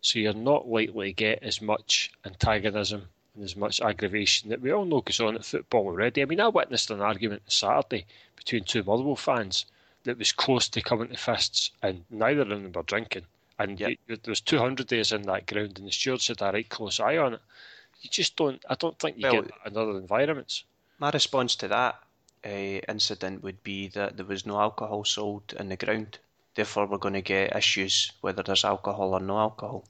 So you're not likely to get as much antagonism and as much aggravation that we all know goes on at football already. I mean, I witnessed an argument Saturday between two Motherwell fans that was close to coming to fists, and neither of them were drinking. And Yep. you, there was 200 days in that ground, and the stewards had a right close eye on it. You just don't. I don't think you Well, get that in other environments. My response to that uh, incident would be that there was no alcohol sold in the ground. Therefore, we're going to get issues whether there's alcohol or no alcohol.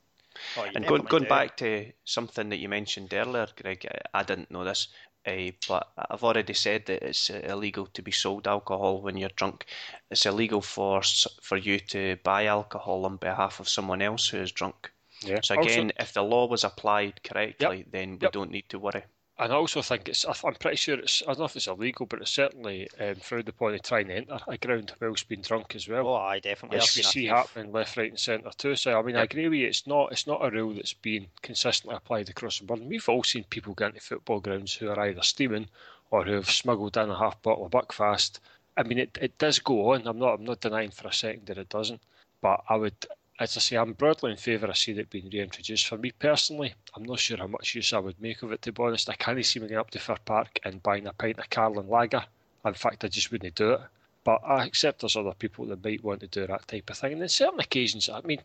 Oh, And going going do. back to something that you mentioned earlier, Greg, I- I didn't know this, uh, but I've already said that it's illegal to be sold alcohol when you're drunk. It's illegal for for you to buy alcohol on behalf of someone else who is drunk. Yeah. So Also- again, if the law was applied correctly, then we Yep. don't need to worry. And I also think it's, I'm pretty sure it's, I don't know if it's illegal, but it's certainly um, frowned upon to try and enter a ground whilst being drunk as well. Oh, I definitely. Which we see happening left, right, and centre too. So I mean, I agree with you. It's not it's not a rule that's been consistently applied across the board. And we've all seen people get into football grounds who are either steaming or who have smuggled in a half bottle of Buckfast. I mean, it, it does go on. I'm not I'm not denying for a second that it doesn't. But I would, as I say, I'm broadly in favour of seeing it being reintroduced. For me personally, I'm not sure how much use I would make of it. To be honest, I can't see me going up to Fir Park and buying a pint of Carling Lager. In fact, I just wouldn't do it. But I accept there's other people that might want to do that type of thing. And on certain occasions, I mean,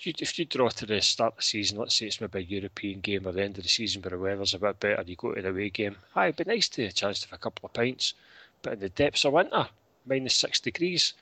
if you, draw to the start of the season, let's say it's maybe a European game or the end of the season where the weather's a bit better and you go to the away game, aye, it'd be nice to have a chance to have a couple of pints. But in the depths of winter, minus six degrees,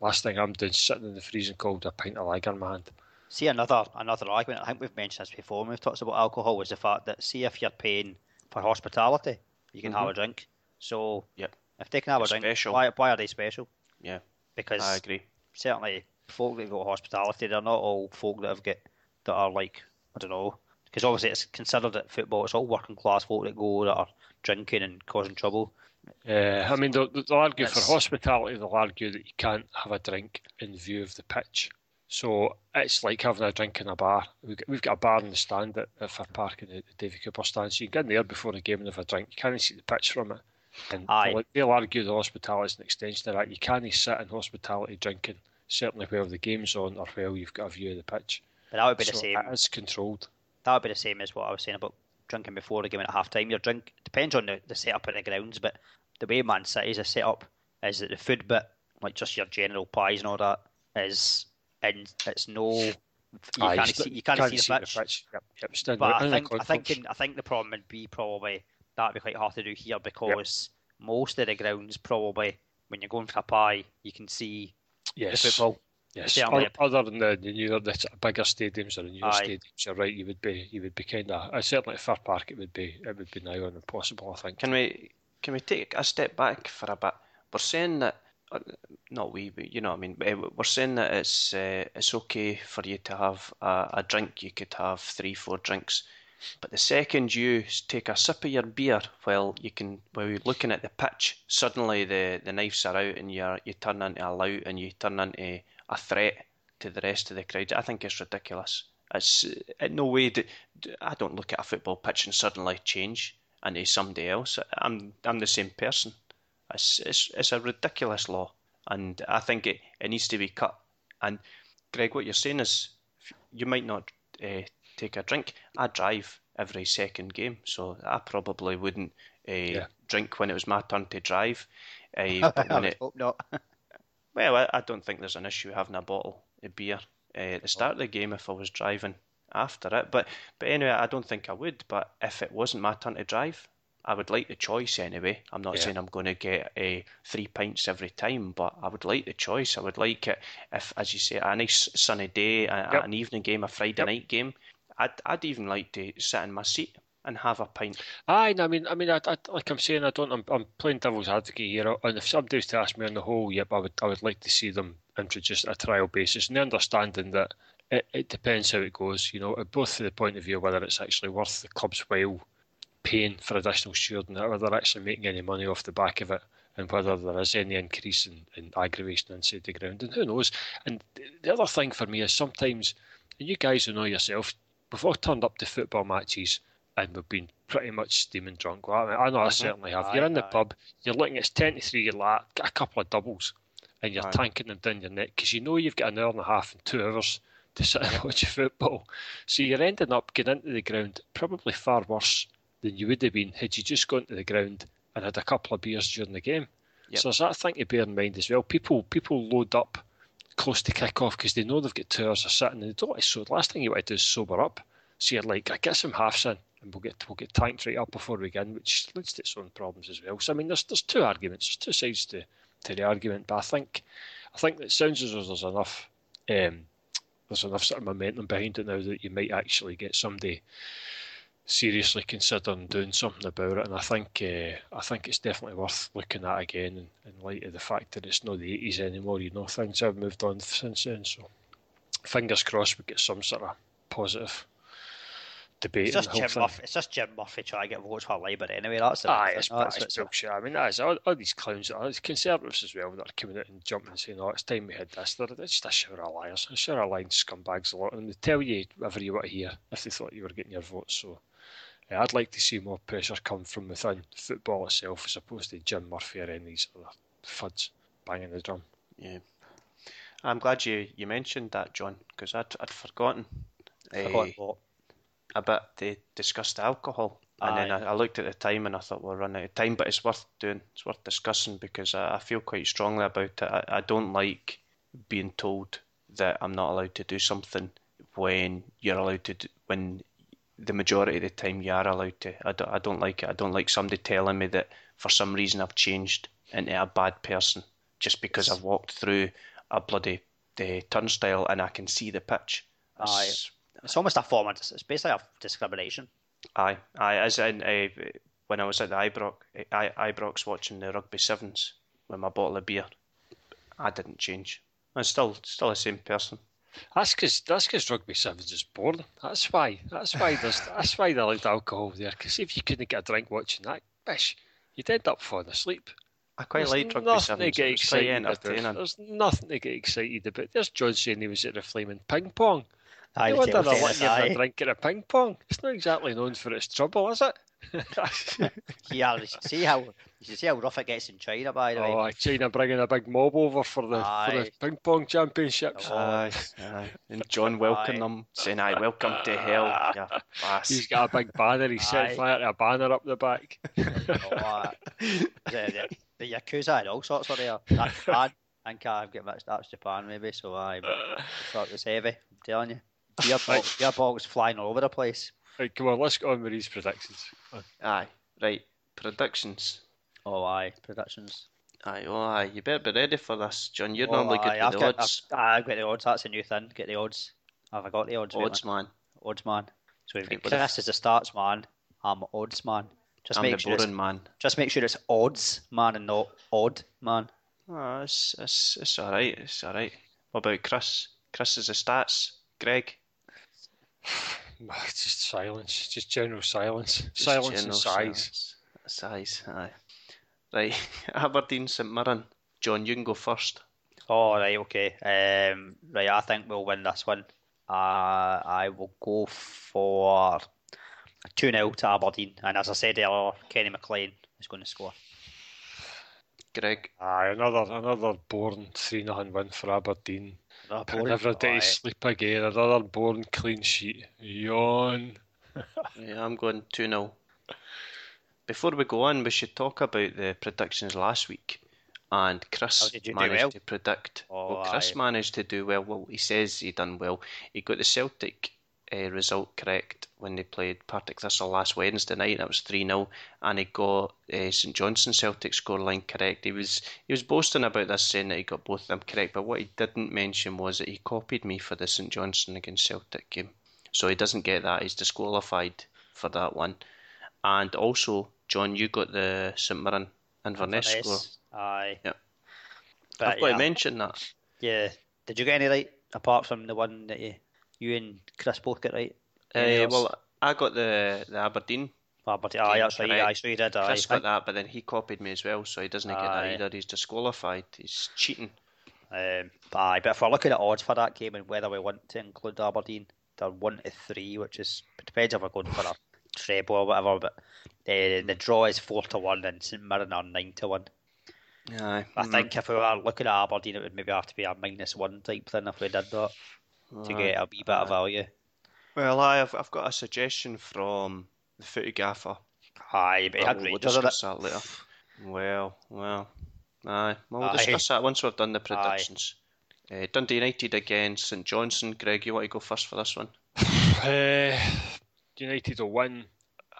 last thing I'm doing is sitting in the freezing cold with a pint of lager in my hand. See another another argument. I think we've mentioned this before when we've talked about alcohol. Is the fact that see if you're paying for hospitality, you can have mm-hmm. a drink. So Yep. if they can have They're a drink, special. why why are they special? Yeah, Because I agree. certainly folk that go to hospitality, they're not all folk that have got that are like I don't know. Because obviously it's considered at football, it's all working class folk that go that are drinking and causing trouble. Uh, I mean, they'll, they'll argue for hospitality, they'll argue that you can't have a drink in view of the pitch. So it's like having a drink in a bar. We've got, we've got a bar in the stand at, at Fir Park in the, the Davie Cooper stand, so you can get in there before the game and have a drink. You can't see the pitch from it. And they'll, they'll argue the hospitality is an extension of that. You can't sit in hospitality drinking, certainly where the game's on or where you've got a view of the pitch. But that would be so the same. it is controlled. That would be the same as what I was saying about drinking before the game at half time. Your drink depends on the, the setup in the grounds, but the way Man City's are set up is that the food bit, like just your general pies and all that, is and it's no you Aye, can't see you can't, see, the pitch. Yep, yep, But I think I think in, I think the problem would be probably that'd be quite hard to do here because most of the grounds probably when you're going for a pie you can see yes. the football. Yes, Certainly. other than the, the newer, the bigger stadiums or the newer Aye. stadiums, you're right. You would be, you would be kind of. Uh, certainly at Fir Park, it would be, it would be nigh on impossible. I think. Can we can we take a step back for a bit? We're saying that, uh, not we, but you know what I mean. uh, We're saying that it's uh, it's okay for you to have a, a drink. You could have three, four drinks, but the second you take a sip of your beer while you can while you're looking at the pitch, suddenly the, the knives are out and you you turn into a lout and you turn into a threat to the rest of the crowd. I think it's ridiculous. It's in no way. Do, I don't look at a football pitch and suddenly change and into somebody else. I'm I'm the same person. It's it's, it's a ridiculous law, and I think it, it needs to be cut. And Greg, what you're saying is, you might not uh, take a drink. I drive. every second game, so I probably wouldn't uh, Yeah. drink when it was my turn to drive. Uh, but I when it, hope not. well, I, I don't think there's an issue having a bottle of beer uh, at the start of the game if I was driving after it. But but anyway, I don't think I would. But if it wasn't my turn to drive, I would like the choice anyway. I'm not Yeah. saying I'm going to get a three pints every time, but I would like the choice. I would like it if, as you say, a nice sunny day, a, Yep. an evening game, a Friday Yep. night game. I'd I'd even like to sit in my seat and have a pint. Aye, no, I mean, I mean, I, I, like I'm saying, I don't. I'm, I'm playing devil's advocate here. Uh, and if somebody was to ask me on the whole, yep, I would, I would like to see them introduced a trial basis, and the understanding that it, it depends how it goes. You know, both from the point of view of whether it's actually worth the club's while paying for additional stewarding, whether they're actually making any money off the back of it, and whether there is any increase in, in aggravation inside the ground, and who knows. And the other thing for me is sometimes, and you guys will know yourself, all turned up to football matches and we've been pretty much steaming drunk. Well, I, mean, I know I uh-huh. certainly have. You're in the aye. pub, you're looking, it's 10 to 3, you're like, get a couple of doubles, and you're Aye. tanking them down your neck because you know you've got an hour and a half and two hours to sit and watch your football. So you're ending up getting into the ground probably far worse than you would have been had you just gone to the ground and had a couple of beers during the game. Yep. So there's that thing to bear in mind as well. People people load up close to kick off because they know they've got two hours of sitting and they don't want to so the last thing you want to do is sober up. So you're like, I get some halves in and we'll get we'll get tanked right up before we begin, which leads to its own problems as well. So I mean there's there's two arguments, there's two sides to, to the argument, but I think I think it sounds as though there's enough um, there's enough sort of momentum behind it now that you might actually get somebody seriously considering doing something about it. And I think uh, I think it's definitely worth looking at again in, in light of the fact that it's not the 80s anymore. You know, things have moved on since then. So fingers crossed we get some sort of positive debate. It's just on Jim thing. Murphy. It's just Jim Murphy trying to get votes for Labour anyway. That's the Aye, it's, That's it's, what's- bullshit. I mean, that is all, all these clowns, all these conservatives as well, that are coming out and jumping and saying, "Oh, it's time we had this." They're, they're just a shower of liars, a shower of lying scumbags. A lot, and they tell you whatever you want to hear if they thought you were getting your votes. So, yeah, I'd like to see more pressure come from within football itself, as opposed to Jim Murphy or any of these other fuds banging the drum. Yeah, I'm glad you, you mentioned that, John, because I'd I'd forgotten. Forgot eh, what. A bit to discuss the alcohol. And then I, I looked at the time and I thought we're running out of time, but it's worth doing. It's worth discussing because I, I feel quite strongly about it. I, I don't like being told that I'm not allowed to do something when you're allowed to. Do, when the majority of the time you are allowed to. I don't, I don't like it. I don't like somebody telling me that for some reason I've changed into a bad person just because I've walked through a bloody the turnstile and I can see the pitch. Aye. It's- It's almost a form of. It's basically a discrimination. Aye, aye. As in, uh, when I was at the Ibrox, I, Ibrox watching the rugby sevens with my bottle of beer, I didn't change. I'm still still the same person. That's because that's because rugby sevens is boring. That's why. That's why there's that's why they allowed alcohol there. Because if you couldn't get a drink watching that, bish, you'd end up falling asleep. I quite There's liked rugby nothing to sevens. get It was quite excited about. There's nothing to get excited about. There's John saying he was at the flaming ping pong. Aye, no the wonder table they're tennis, letting you have a drink at a ping pong. It's not exactly known for its trouble, is it? Yeah, you should see how you should see how rough it gets in China. By the way, oh, China bringing a big mob over for the, for the ping pong championships. Oh, Aye, aye. And John welcoming them, saying, "Aye, welcome to hell, you He's bass." got a big banner. He's set Aye. fire to a banner up the back. oh, uh, the, the, the Yakuza had all sorts of there. That's Japan. I think I've got mixed. That's Japan, maybe. So aye, but it's, not- it's heavy. I'm telling you, beer, box, beer box flying all over the place. Right, come on, let's go on with these predictions. Aye, right. Predictions. Oh aye, predictions. Aye, oh aye. You better be ready for this, John. You're oh, normally good aye, I've with the got, odds. I've, I've got the odds. That's a new thing. Get the odds. Have I got the odds? wait Odds, man. minute. Odds man. So we've got what Chris as the starts man. I'm odds man. Just I'm make the sure it's, boring man. just make sure it's odds man and not odd man. Oh, it's, it's, it's alright, it's alright. What about Chris? Chris is the stats. Greg? Just silence, just general silence. Just silence and general sighs. silence. Sighs, aye. Right, Aberdeen St Mirren. John, you can go first. Oh, right, okay. Um, right, I think we'll win this one. Uh, I will go for a 2 0 to Aberdeen. And as I said earlier, Kenny McLean is going to score. Greg? Aye, another another boring three 0 win for Aberdeen. Putting every day to sleep again. Another boring clean sheet. Yawn. Yeah, I'm going 2 0. Before we go on, we should talk about the predictions last week. And Chris did you do managed well? to predict. Oh, well, Chris aye. managed to do well. Well, he says he done well. He got the Celtic uh, result correct when they played Partick Thistle last Wednesday night. That was 3 0. And he got uh, St Johnstone Celtic scoreline correct. He was he was boasting about this, saying that he got both of them correct. But what he didn't mention was that he copied me for the St Johnstone against Celtic game. So he doesn't get that. He's disqualified for that one. And also, John, you got the St Mirren Inverness score. Aye. Yep. But I've got yeah, to mention that. yeah. Did you get any right apart from the one that you, you and Chris both get right? Uh, well, I got the, the Aberdeen. Ah, but aye, that's right. Aye, so you did. Aye. Chris got that, but then he copied me as well, so he doesn't get that either. He's disqualified. He's cheating. Um, but aye, but if we're looking at odds for that game and whether we want to include Aberdeen, they're one to three, which is depends if we're going for a treble or whatever. But uh, the draw is four to one and St Mirren are nine to one. Aye. I think if we were looking at Aberdeen, it would maybe have to be a minus one type thing if we did that to get a wee bit of value. Well, I've, I've got a suggestion from the footy gaffer. Aye, but he had we'll, we'll Rangers discuss that later. Well, well, aye. Well, we'll Aye. discuss that once we've done the predictions. Uh, Dundee United against St Johnstone. Greg, you want to go first for this one? Uh, United will win.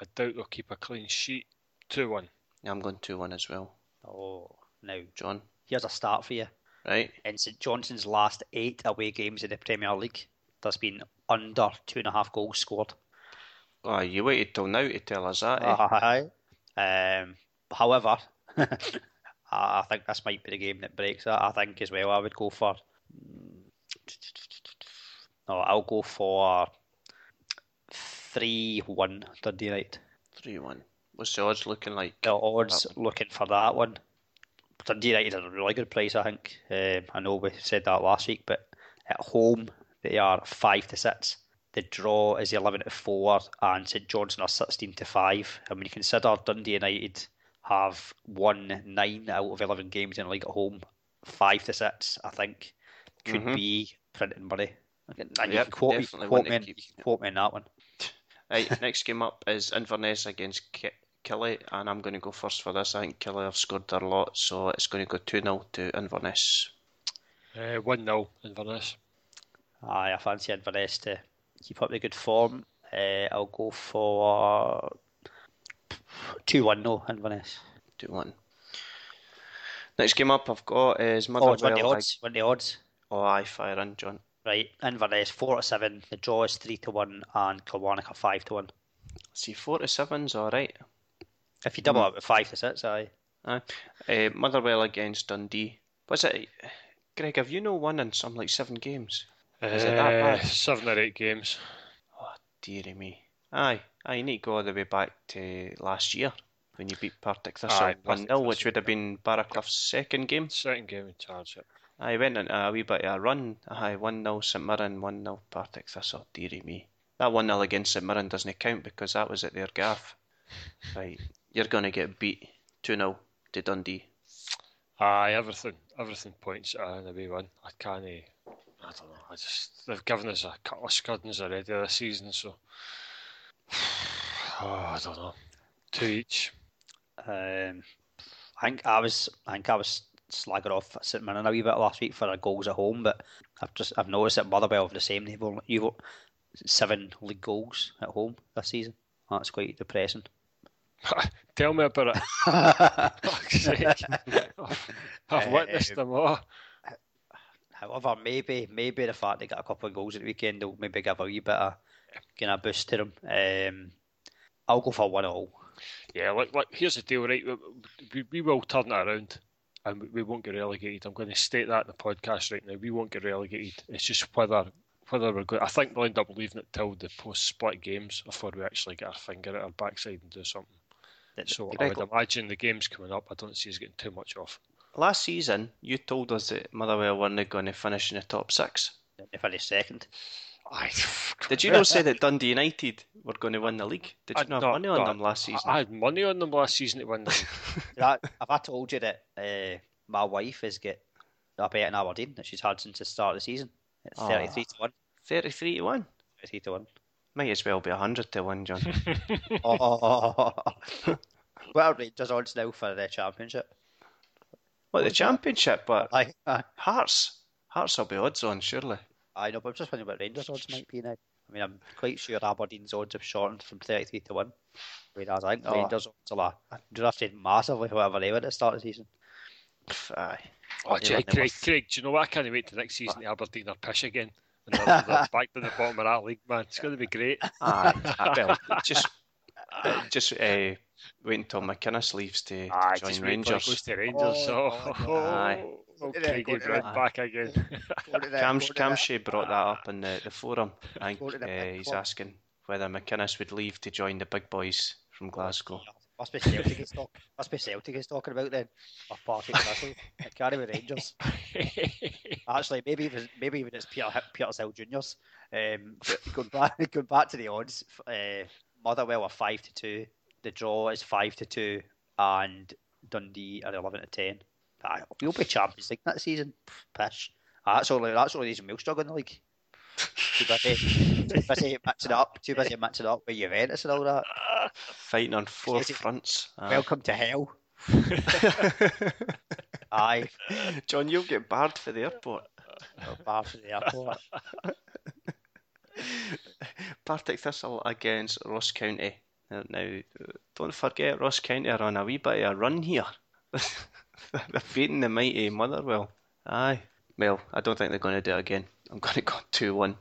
I doubt they'll keep a clean sheet. 2 1. Yeah, I'm going 2 1 as well. Oh, now John, here's a start for you. Right? In St Johnstone's last eight away games in the Premier League, there's been under two and a half goals scored. Oh, you waited till now to tell us that. Eh? Aye. Um, however, I think this might be the game that breaks that. I think as well. I would go for. No, I'll go for three-one Dundee United. 3 1. What's the odds looking like? The odds looking for that one. Dundee United are a really good price, I think. Um, I know we said that last week, but at home they are five to six. The draw is eleven to four, and St Johnstone are sixteen to five. And when you consider Dundee United have won nine out of eleven games in the league at home, five to six, I think could Mhm. be printing money. And you Yep, can quote, me, quote, me keep. quote me in that one. Right, next game up is Inverness against Killie, and I'm going to go first for this. I think Killie have scored their lot, so it's going to go 2 0 to Inverness. Uh, 1 0 Inverness. Aye, I fancy Inverness to keep up the good form. Uh, I'll go for 2 1 no Inverness. 2 1. Next game up I've got is Oh, it's one the Motherwell. odds. One the odds. oh, aye, fire in, John. Right, Inverness 4 to 7. The draw is 3 to 1, and Kilmarnock are 5 to 1. See, 4 to 7's alright. If you double up with 5 to 6, aye. Aye. Uh, Motherwell against Dundee. Was it, Greg, have you no won in some like seven games? Is it that Uh, bad? seven or eight games. Oh, dearie me. Aye, aye, you need to go all the way back to last year when you beat Partick Thistle Aye, 1 0, which would have been Baraclough's second game. Second game in charge. yeah. I went into a wee bit of a run. Aye, 1 0 St Mirren, 1 0 Partick Thistle. Dearie me. That 1 0 against St Mirren doesn't count because that was at their gaff. Right, you're going to get beat 2 0 to Dundee. Aye, everything, everything points at an away win. I can't. I don't know. I just they've given us a couple of scuddings already this season, so oh, I don't know. Two each. Um, I think I was, I think I was slagging off St Mirren a wee bit last week for our goals at home, but I've just I've noticed that Motherwell have the same. They've only, you've got seven league goals at home this season. That's quite depressing. Tell me about it. Fuck's sake. I've witnessed them all. However, maybe maybe the fact they got a couple of goals at the weekend will maybe give a wee bit of kind of boost to them. Um, I'll go for one all. Yeah, look, look, here's the deal, right? We, we, we will turn it around and we, we won't get relegated. I'm going to state that in the podcast right now. We won't get relegated. It's just whether whether we're going. I think we'll end up leaving it till the post split games before we actually get our finger at our backside and do something. So I would imagine the games coming up, I don't see us getting too much off. Last season, you told us that Motherwell weren't going to finish in the top six. They finished second. I, Did you not say that Dundee United were going to win the league? Did you I- not no, have money on no, them last season? I had money on them last season to win the league. That, have I told you that uh, my wife has got a bet in Aberdeen that she's had since the start of the season? It's Aw. 33 to 1. 33 to 1. 33 to 1. Might as well be 100 to 1, John. oh, what are Rangers odds now for the championship? What, the championship? But Aye, aye. Hearts. Hearts will be odds on, surely. I know, but I'm just wondering what Rangers odds might be now. I mean, I'm quite sure Aberdeen's odds have shortened from 33 to 1. Whereas I think Oh. Rangers odds are like, drafted massively, however they were at the start of the season. Aye. Oh, gee, were- Craig, were- Craig, do you know what? I can't wait to next season. The Aberdeen are pish again. And they're, they're back to the bottom of that league, man. It's going to be great. Aye. Aye, well, just uh, just uh, wait until McInnes leaves to, to Aye, join just wait goes Rangers. to Rangers. Oh, Oh, Aye. oh, to the- Craigie go to Brown back again. Cam, Camshay brought that up in the, the forum. I think the uh, he's club. asking whether McInnes would leave to join the big boys from Glasgow. Must be Celtic he's talk, Must be Celtic he's talking about then. Or Partick Thistle. It can't be Rangers. Actually, maybe even maybe even it's Peter Petershill Juniors. Um, going back going back to the odds, uh, Motherwell are five to two. The draw is five to two, and Dundee are eleven to ten. Aye, we'll be champions league that season. Pish. Ah, That's only that's only reason we'll struggle in the league. Too busy, too busy mixing it up. Too busy it up with Juventus and all that. Fighting on four fronts. Aye. Welcome to hell. Aye, John, you'll get barred for the airport. Barred for the airport. Partick Thistle against Ross County. Now, don't forget Ross County are on a wee bit of a run here. they're beating the mighty Motherwell. Aye. Well, I don't think they're going to do it again. I'm going to go 2 1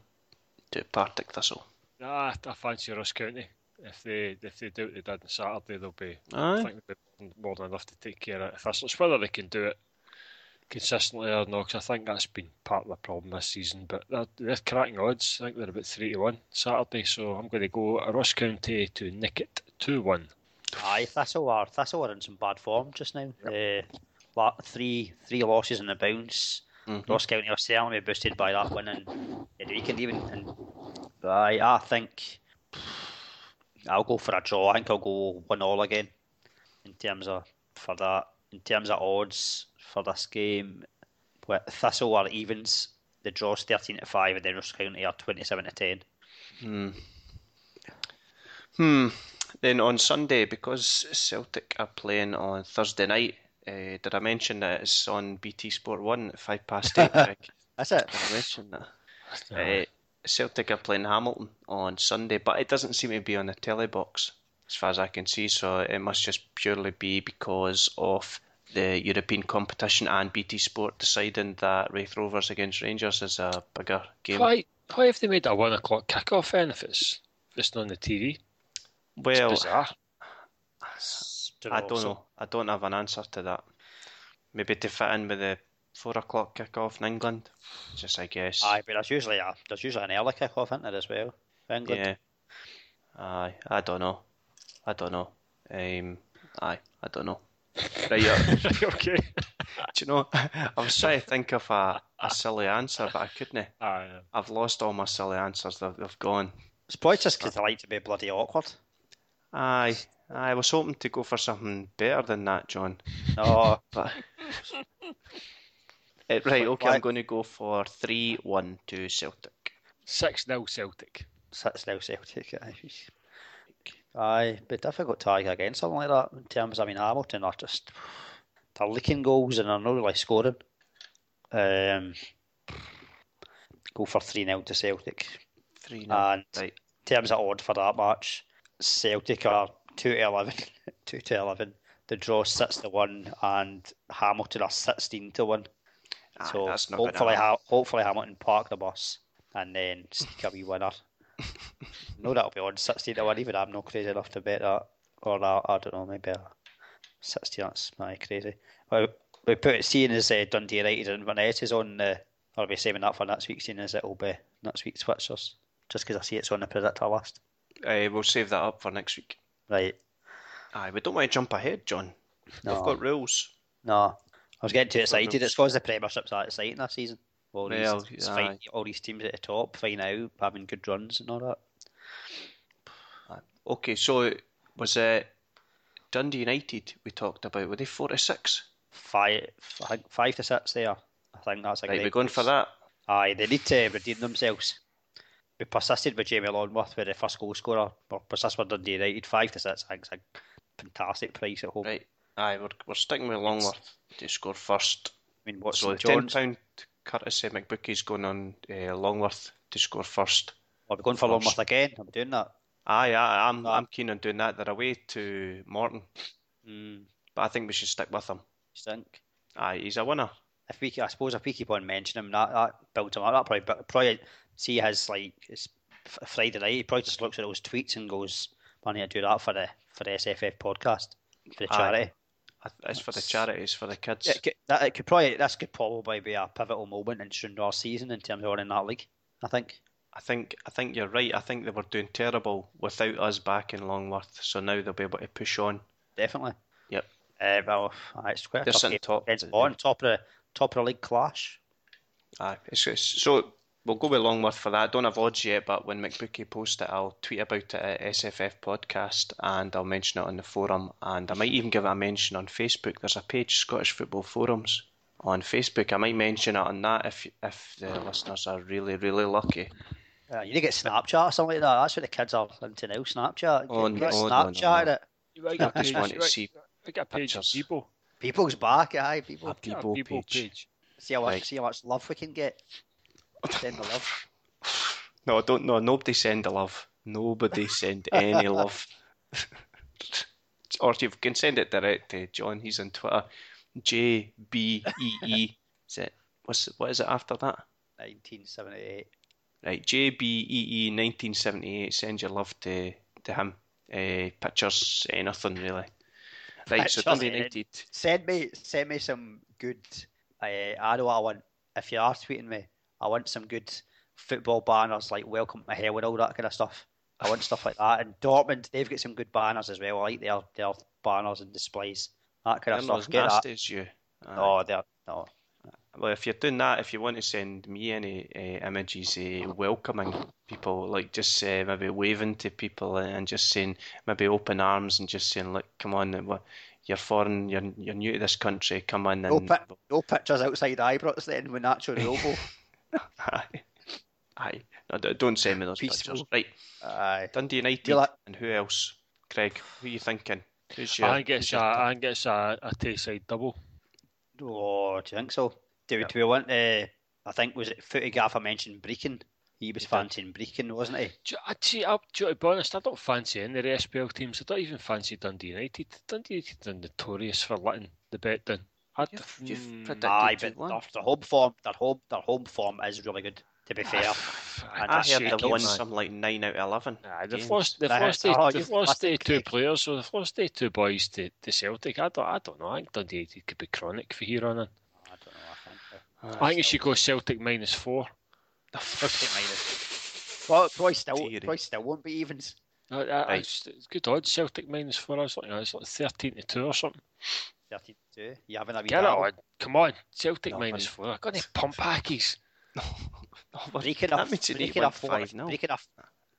to Partick Thistle. Nah, I fancy Ross County. If they if they do what they did on Saturday, they'll be, I think they'll be more than enough to take care of Thistle. It's whether they can do it consistently or not. 'cause I think that's been part of the problem this season. But they're, they're cracking odds. I think they're about three to one Saturday. So I'm going to go Ross County to nick it two one. Aye, Thistle are Thistle are in some bad form just now. Uh, three three losses in a bounce. Mhm. Ross County are certainly boosted by that win in in the weekend even. And aye, I think I'll go for a draw. I think I'll go one all again in terms of for that. In terms of odds for this game, what Thistle are evens. The draw's thirteen to five, and then Ross County are twenty seven to ten. Hmm. Hmm. Then on Sunday, because Celtic are playing on Thursday night, uh, did I mention that it's on BT Sport 1 at 5 past 8? That's it. Did I mention that? Uh, Celtic are playing Hamilton on Sunday, but it doesn't seem to be on the telly box as far as I can see, so it must just purely be because of the European competition and BT Sport deciding that Raith Rovers against Rangers is a bigger game. Why why have they made a one o'clock kickoff then if it's if it's not on the TV? It's Well, bizarre. I don't know. I don't have an answer to that. Maybe to fit in with the four o'clock kick-off in England. Just I guess. Aye, but there's usually a there's usually an early kick off in there as well. for England. Yeah. Aye. I don't know. I don't know. Um. Aye. I don't know. Right. Yeah. okay. Do you know? I was trying to think of a, a silly answer, but I couldn't. Ah, aye. I've lost all my silly answers. They've, they've gone. It's probably just because uh, I like to be bloody awkward. Aye. I was hoping to go for something better than that, John. No, But right, okay, Why- I'm going to go for three-one to Celtic. Six 0 Celtic. sits now Celtic. Aye, aye, but difficult to argue against something like that. In terms, I mean, Hamilton are just they're leaking goals and they're not really scoring. Um, go for three 0 to Celtic. Three And Right. in terms of odd for that match, Celtic are two to eleven. Two to eleven. The draw six to one, and Hamilton are sixteen to one. Aye, So hopefully, ha- hopefully Hamilton park the bus and then sneak a wee winner. no, that'll be on sixteen to one. Even I'm not crazy enough to bet that, or that, I don't know, maybe a sixteen. That's my crazy. Well, we put it seeing as uh, Dundee United and Inverness is on the. I'll be saving that for next week, seeing as it'll be next week's fixtures. Just because I see it's on the predictor list. Uh, we'll save that up for next week. Right. Aye, we don't want to jump ahead, John. No. We've got rules. No, I was getting too excited. It's because the Premiership's that exciting this season. All these, Well, it's aye. all these teams at the top, fighting out, having good runs and all that. Okay, so was it Dundee United we talked about? Were they four to six? Five, I think five to six there. I think that's a Right, great we're going for that. Aye, they need to redeem themselves. we persisted with Jamie Longworth with the first goal scorer. We persisted with Dundee United five to six. I think it's a fantastic price at home. Right. Aye, we're, we're sticking with Longworth to score first. I mean, what's So the ten John's? Pound courtesy McBookie's going on uh, Longworth to score first. Are we going for first. Longworth again? I'm doing that. Aye, aye, I'm Ah. I'm keen on doing that. They're away to Morton, Mm, but I think we should stick with him. stink. Aye, he's a winner. If we, I suppose, if we keep on mentioning him, that that builds him up. That probably, probably see his like it's Friday night. He probably just looks at those tweets and goes, "I need to do that for the for the SFF podcast for the charity." I- It's for the charities, for the kids. It could, that it could probably this could probably be a pivotal moment in Stranraer's season in terms of winning that league. I think. I think I think you're right. I think they were doing terrible without us back in Longworth, so now they'll be able to push on. Definitely. Yep. Uh, well, it's quite They're sitting top. on top of the top of the league clash. Aye, it's, it's, so we'll go with Longworth for that. Don't have odds yet, but when McBookie posts it, I'll tweet about it at SFF Podcast and I'll mention it on the forum. And I might even give it a mention on Facebook. There's a page, Scottish Football Forums, on Facebook. I might mention it on that if if the listeners are really, really lucky. Uh, you need to get Snapchat or something like that. That's what the kids are into now. Snapchat. Oh, Get, get no, no, no, Snapchat no. it. You I get a just page. want to might- see might get a page of pictures. people. People's back, aye. People. a Get a people people page. page. See how much, Right. see how much love we can get. Send the love. No, I don't. know. nobody send the love. Nobody send any love. or you can send it direct to John. He's on Twitter. J B E E. Is it? What's what is it after that? 1978. Right, J B E E 1978. Send your love to to him. Uh, pictures, anything really. Right, so Pictures, Dundee eh? United. Send me, send me some good. Uh, I know what I want. If you are tweeting me, I want some good football banners like "Welcome to Hell" and all that kind of stuff. I want stuff like that. And Dortmund, they've got some good banners as well. I like their their banners and displays. That kind of stuff. Get that. nasty as you. No, they're no. Well, if you're doing that, if you want to send me any uh, images uh, welcoming people, like just uh, maybe waving to people and just saying, maybe open arms and just saying, look, come on, you're foreign, you're you're new to this country, come on No, and pi- no pictures outside Ibrox then with Nacho Novo. Aye, aye. No, don't send me those Peaceful. pictures. Right, Aye. Dundee United like- and who else? Craig, who are you thinking? Who's your? I think it's who's a, your I think it's a, a Tayside double. Oh, do you think so? Do, we- do we want uh, I think was it Footy Gaffer mentioned Brechin. He was He fancying Brechin, wasn't he? Do you- I'd say, I'll, do to be honest, I don't fancy any of the SPL teams. I don't even fancy Dundee United. Dundee United are notorious for letting the bet down. I, You've- you've mm, predicted Aye, but their, their home form, their home, their home form is really good. To be fair, I, And I just heard say they it, won some like nine out of eleven. Nah, they've games. lost. They've Nah, lost. oh, they've lost two players. So they've lost two boys to, to Celtic. I don't. I don't know. I think Dundee could be chronic for here on in. I don't know. I think. uh, I think you should go Celtic minus four. Celtic minus. Well, probably still, Theory. probably still won't be evens. I, I, Right. it's, it's good odds. Celtic minus four. I was like, it's like thirteen to two or something. Thirty-two. You having a wee Get it dabble? on. Come on, Celtic No, minus mate. four. I got any pump hackies. No, but Breaking that a means you need to breaking a win four, 5-0. breaking a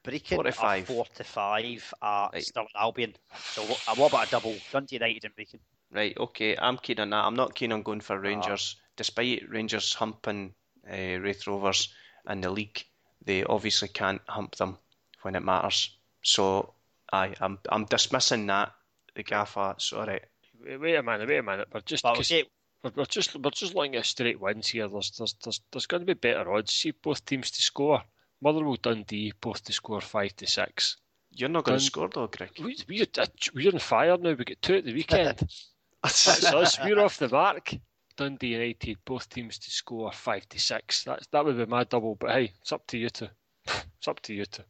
breaking Four to a five. four to five at Right. Stirling Albion. So what, what about a double? Dundee United and Brechin. Right, okay, I'm keen on that. I'm not keen on going for Rangers. Despite Rangers humping uh, Raith Rovers in the league, they obviously can't hump them when it matters. So, aye, I'm I'm dismissing that. The gaffer, sorry. Wait, wait a minute. Wait a minute. We're just But 'cause okay, we're, we're just we're just looking at straight wins here. There's there's there's, there's going to be better odds. See both teams to score. Motherwell, Dundee, both to score five to six. You're not going to score though, Greg. We, we, uh, we're on fire now. We get two at the weekend. That's us. We're off the mark. Dundee United, both teams to score five to six. That's that would be my double. But hey, it's up to you two. It's up to you two.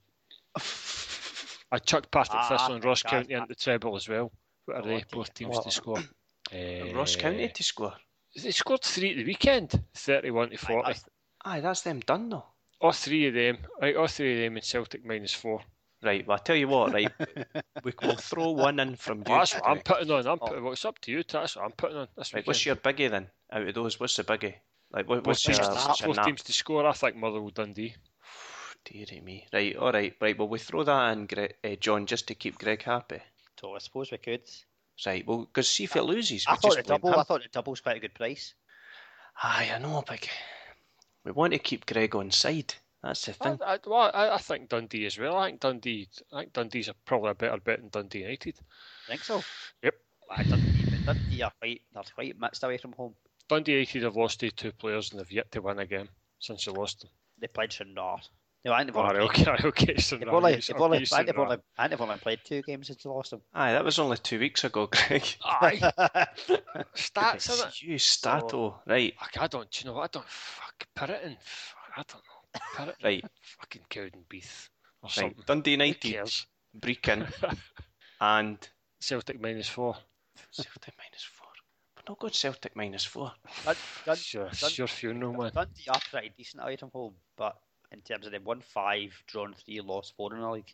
I chucked Partick Ah, Thistle and Ross I- County into the treble as well. What are they? teams to score. Uh, Ross County to score. They scored three at the weekend, thirty-one to aye, forty. that's- Aye, that's them done though. All three of them, right? All three of them in Celtic minus four. Right, well, I tell you what, right, we, we'll throw one in from you. Well, that's what I'm putting on. I'm Oh. putting, well, it's up to you. That's what I'm putting on. This Right, what's your biggie then? Out of those, what's the biggie? Like, what, what's your, teams, your what's your both nap? teams to score? I think Motherwell, Dundee. Dearie me. Right, all right, right. Well, we throw that in, Gre- uh, John, just to keep Greg happy. So I suppose we could. Right, well, because see if it loses, we I thought just the double. him. I thought the double's quite a good price. Aye, I know, but we want to keep Greg on side. That's the thing. I, well, I, I think Dundee as well. I think Dundee. I think Dundee's are probably a better bet than Dundee United. think so. Yep. I Dundee, but Dundee are quite, they're quite mixed away from home. Dundee United have lost their two players and they've yet to win a game since they lost them. They played Shinrar. No, I think they've Oh, only right, played- okay, okay. So they've only, yes, they've only, I so think they've no. only, I think they've only played two games since they lost them. Aye, that was only two weeks ago, Greg. Aye, stats, isn't it? you stato. Right, Fuck, I don't. Do you know what? I don't. Fuck, Pirriton. Fuck, I don't know. Pirriton. right, Fucking Cowdenbeath or right. something. Dundee Who United, cares? Brechin, and Celtic minus four. Celtic minus four. We're not going Celtic minus four. Dun- Dun- Sure, Dun- it's your funeral, man. Dundee are pretty decent away from home, but in terms of they've won five, drawn three, lost four in the league.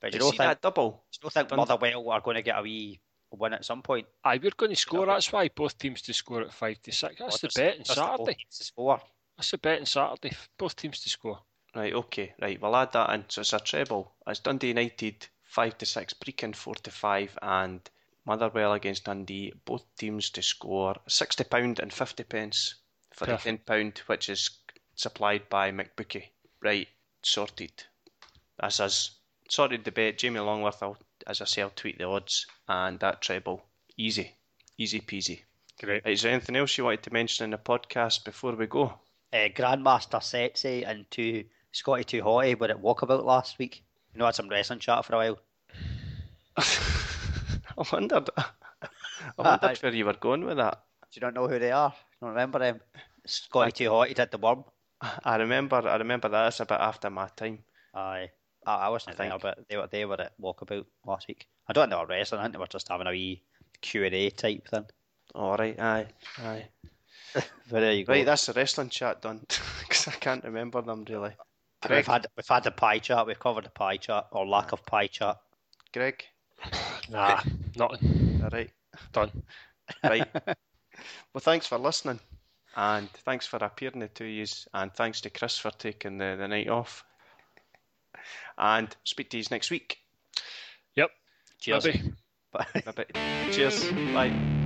But You you don't see think, that double? you don't think Dun- Motherwell are going to get a wee win at some point? Aye, we're going to score. That's why both teams to score at five to six. That's the bet on just the both Saturday. teams to score. That's the bet on Saturday. Both teams to score. Right, okay, right. We'll add that in. So it's a treble. It's Dundee United five to six, Brechin four to five, and Motherwell against Dundee. Both teams to score sixty pound and fifty pence for the ten pound, which is supplied by McBookie. Right, sorted. That's us. Sorted the bet. Jamie Longworth, I'll, as I say, I'll tweet the odds, and that treble. Easy, easy peasy. Great. Is there anything else you wanted to mention in the podcast before we go? Uh, Grandmaster Sexay and two Scotty Too Hotty were at Walkabout last week. You know, had some wrestling chat for a while. I wondered. I wondered where you were going with that. Do you not know who they are? You don't remember them? Scotty Too Hotty did the worm. I remember. I remember that. It's a bit after my time. Aye. I, I wasn't I there, but they were they were at Walkabout last week. I don't think they were wrestling. I think they were just having a wee Q and A type thing. All right. Aye. Aye. But there you go. Right. That's the wrestling chat done. Because I can't remember them really. we've had we've had the pie chart. We've covered the pie chart or lack of pie chart. Greg. Nah, nothing. All right. Done. Right. well, thanks for listening, and thanks for appearing the two and thanks to Chris for taking the, the night off. And speak to you next week. Yep. Cheers. Bye. Bye-bye. Cheers. Bye.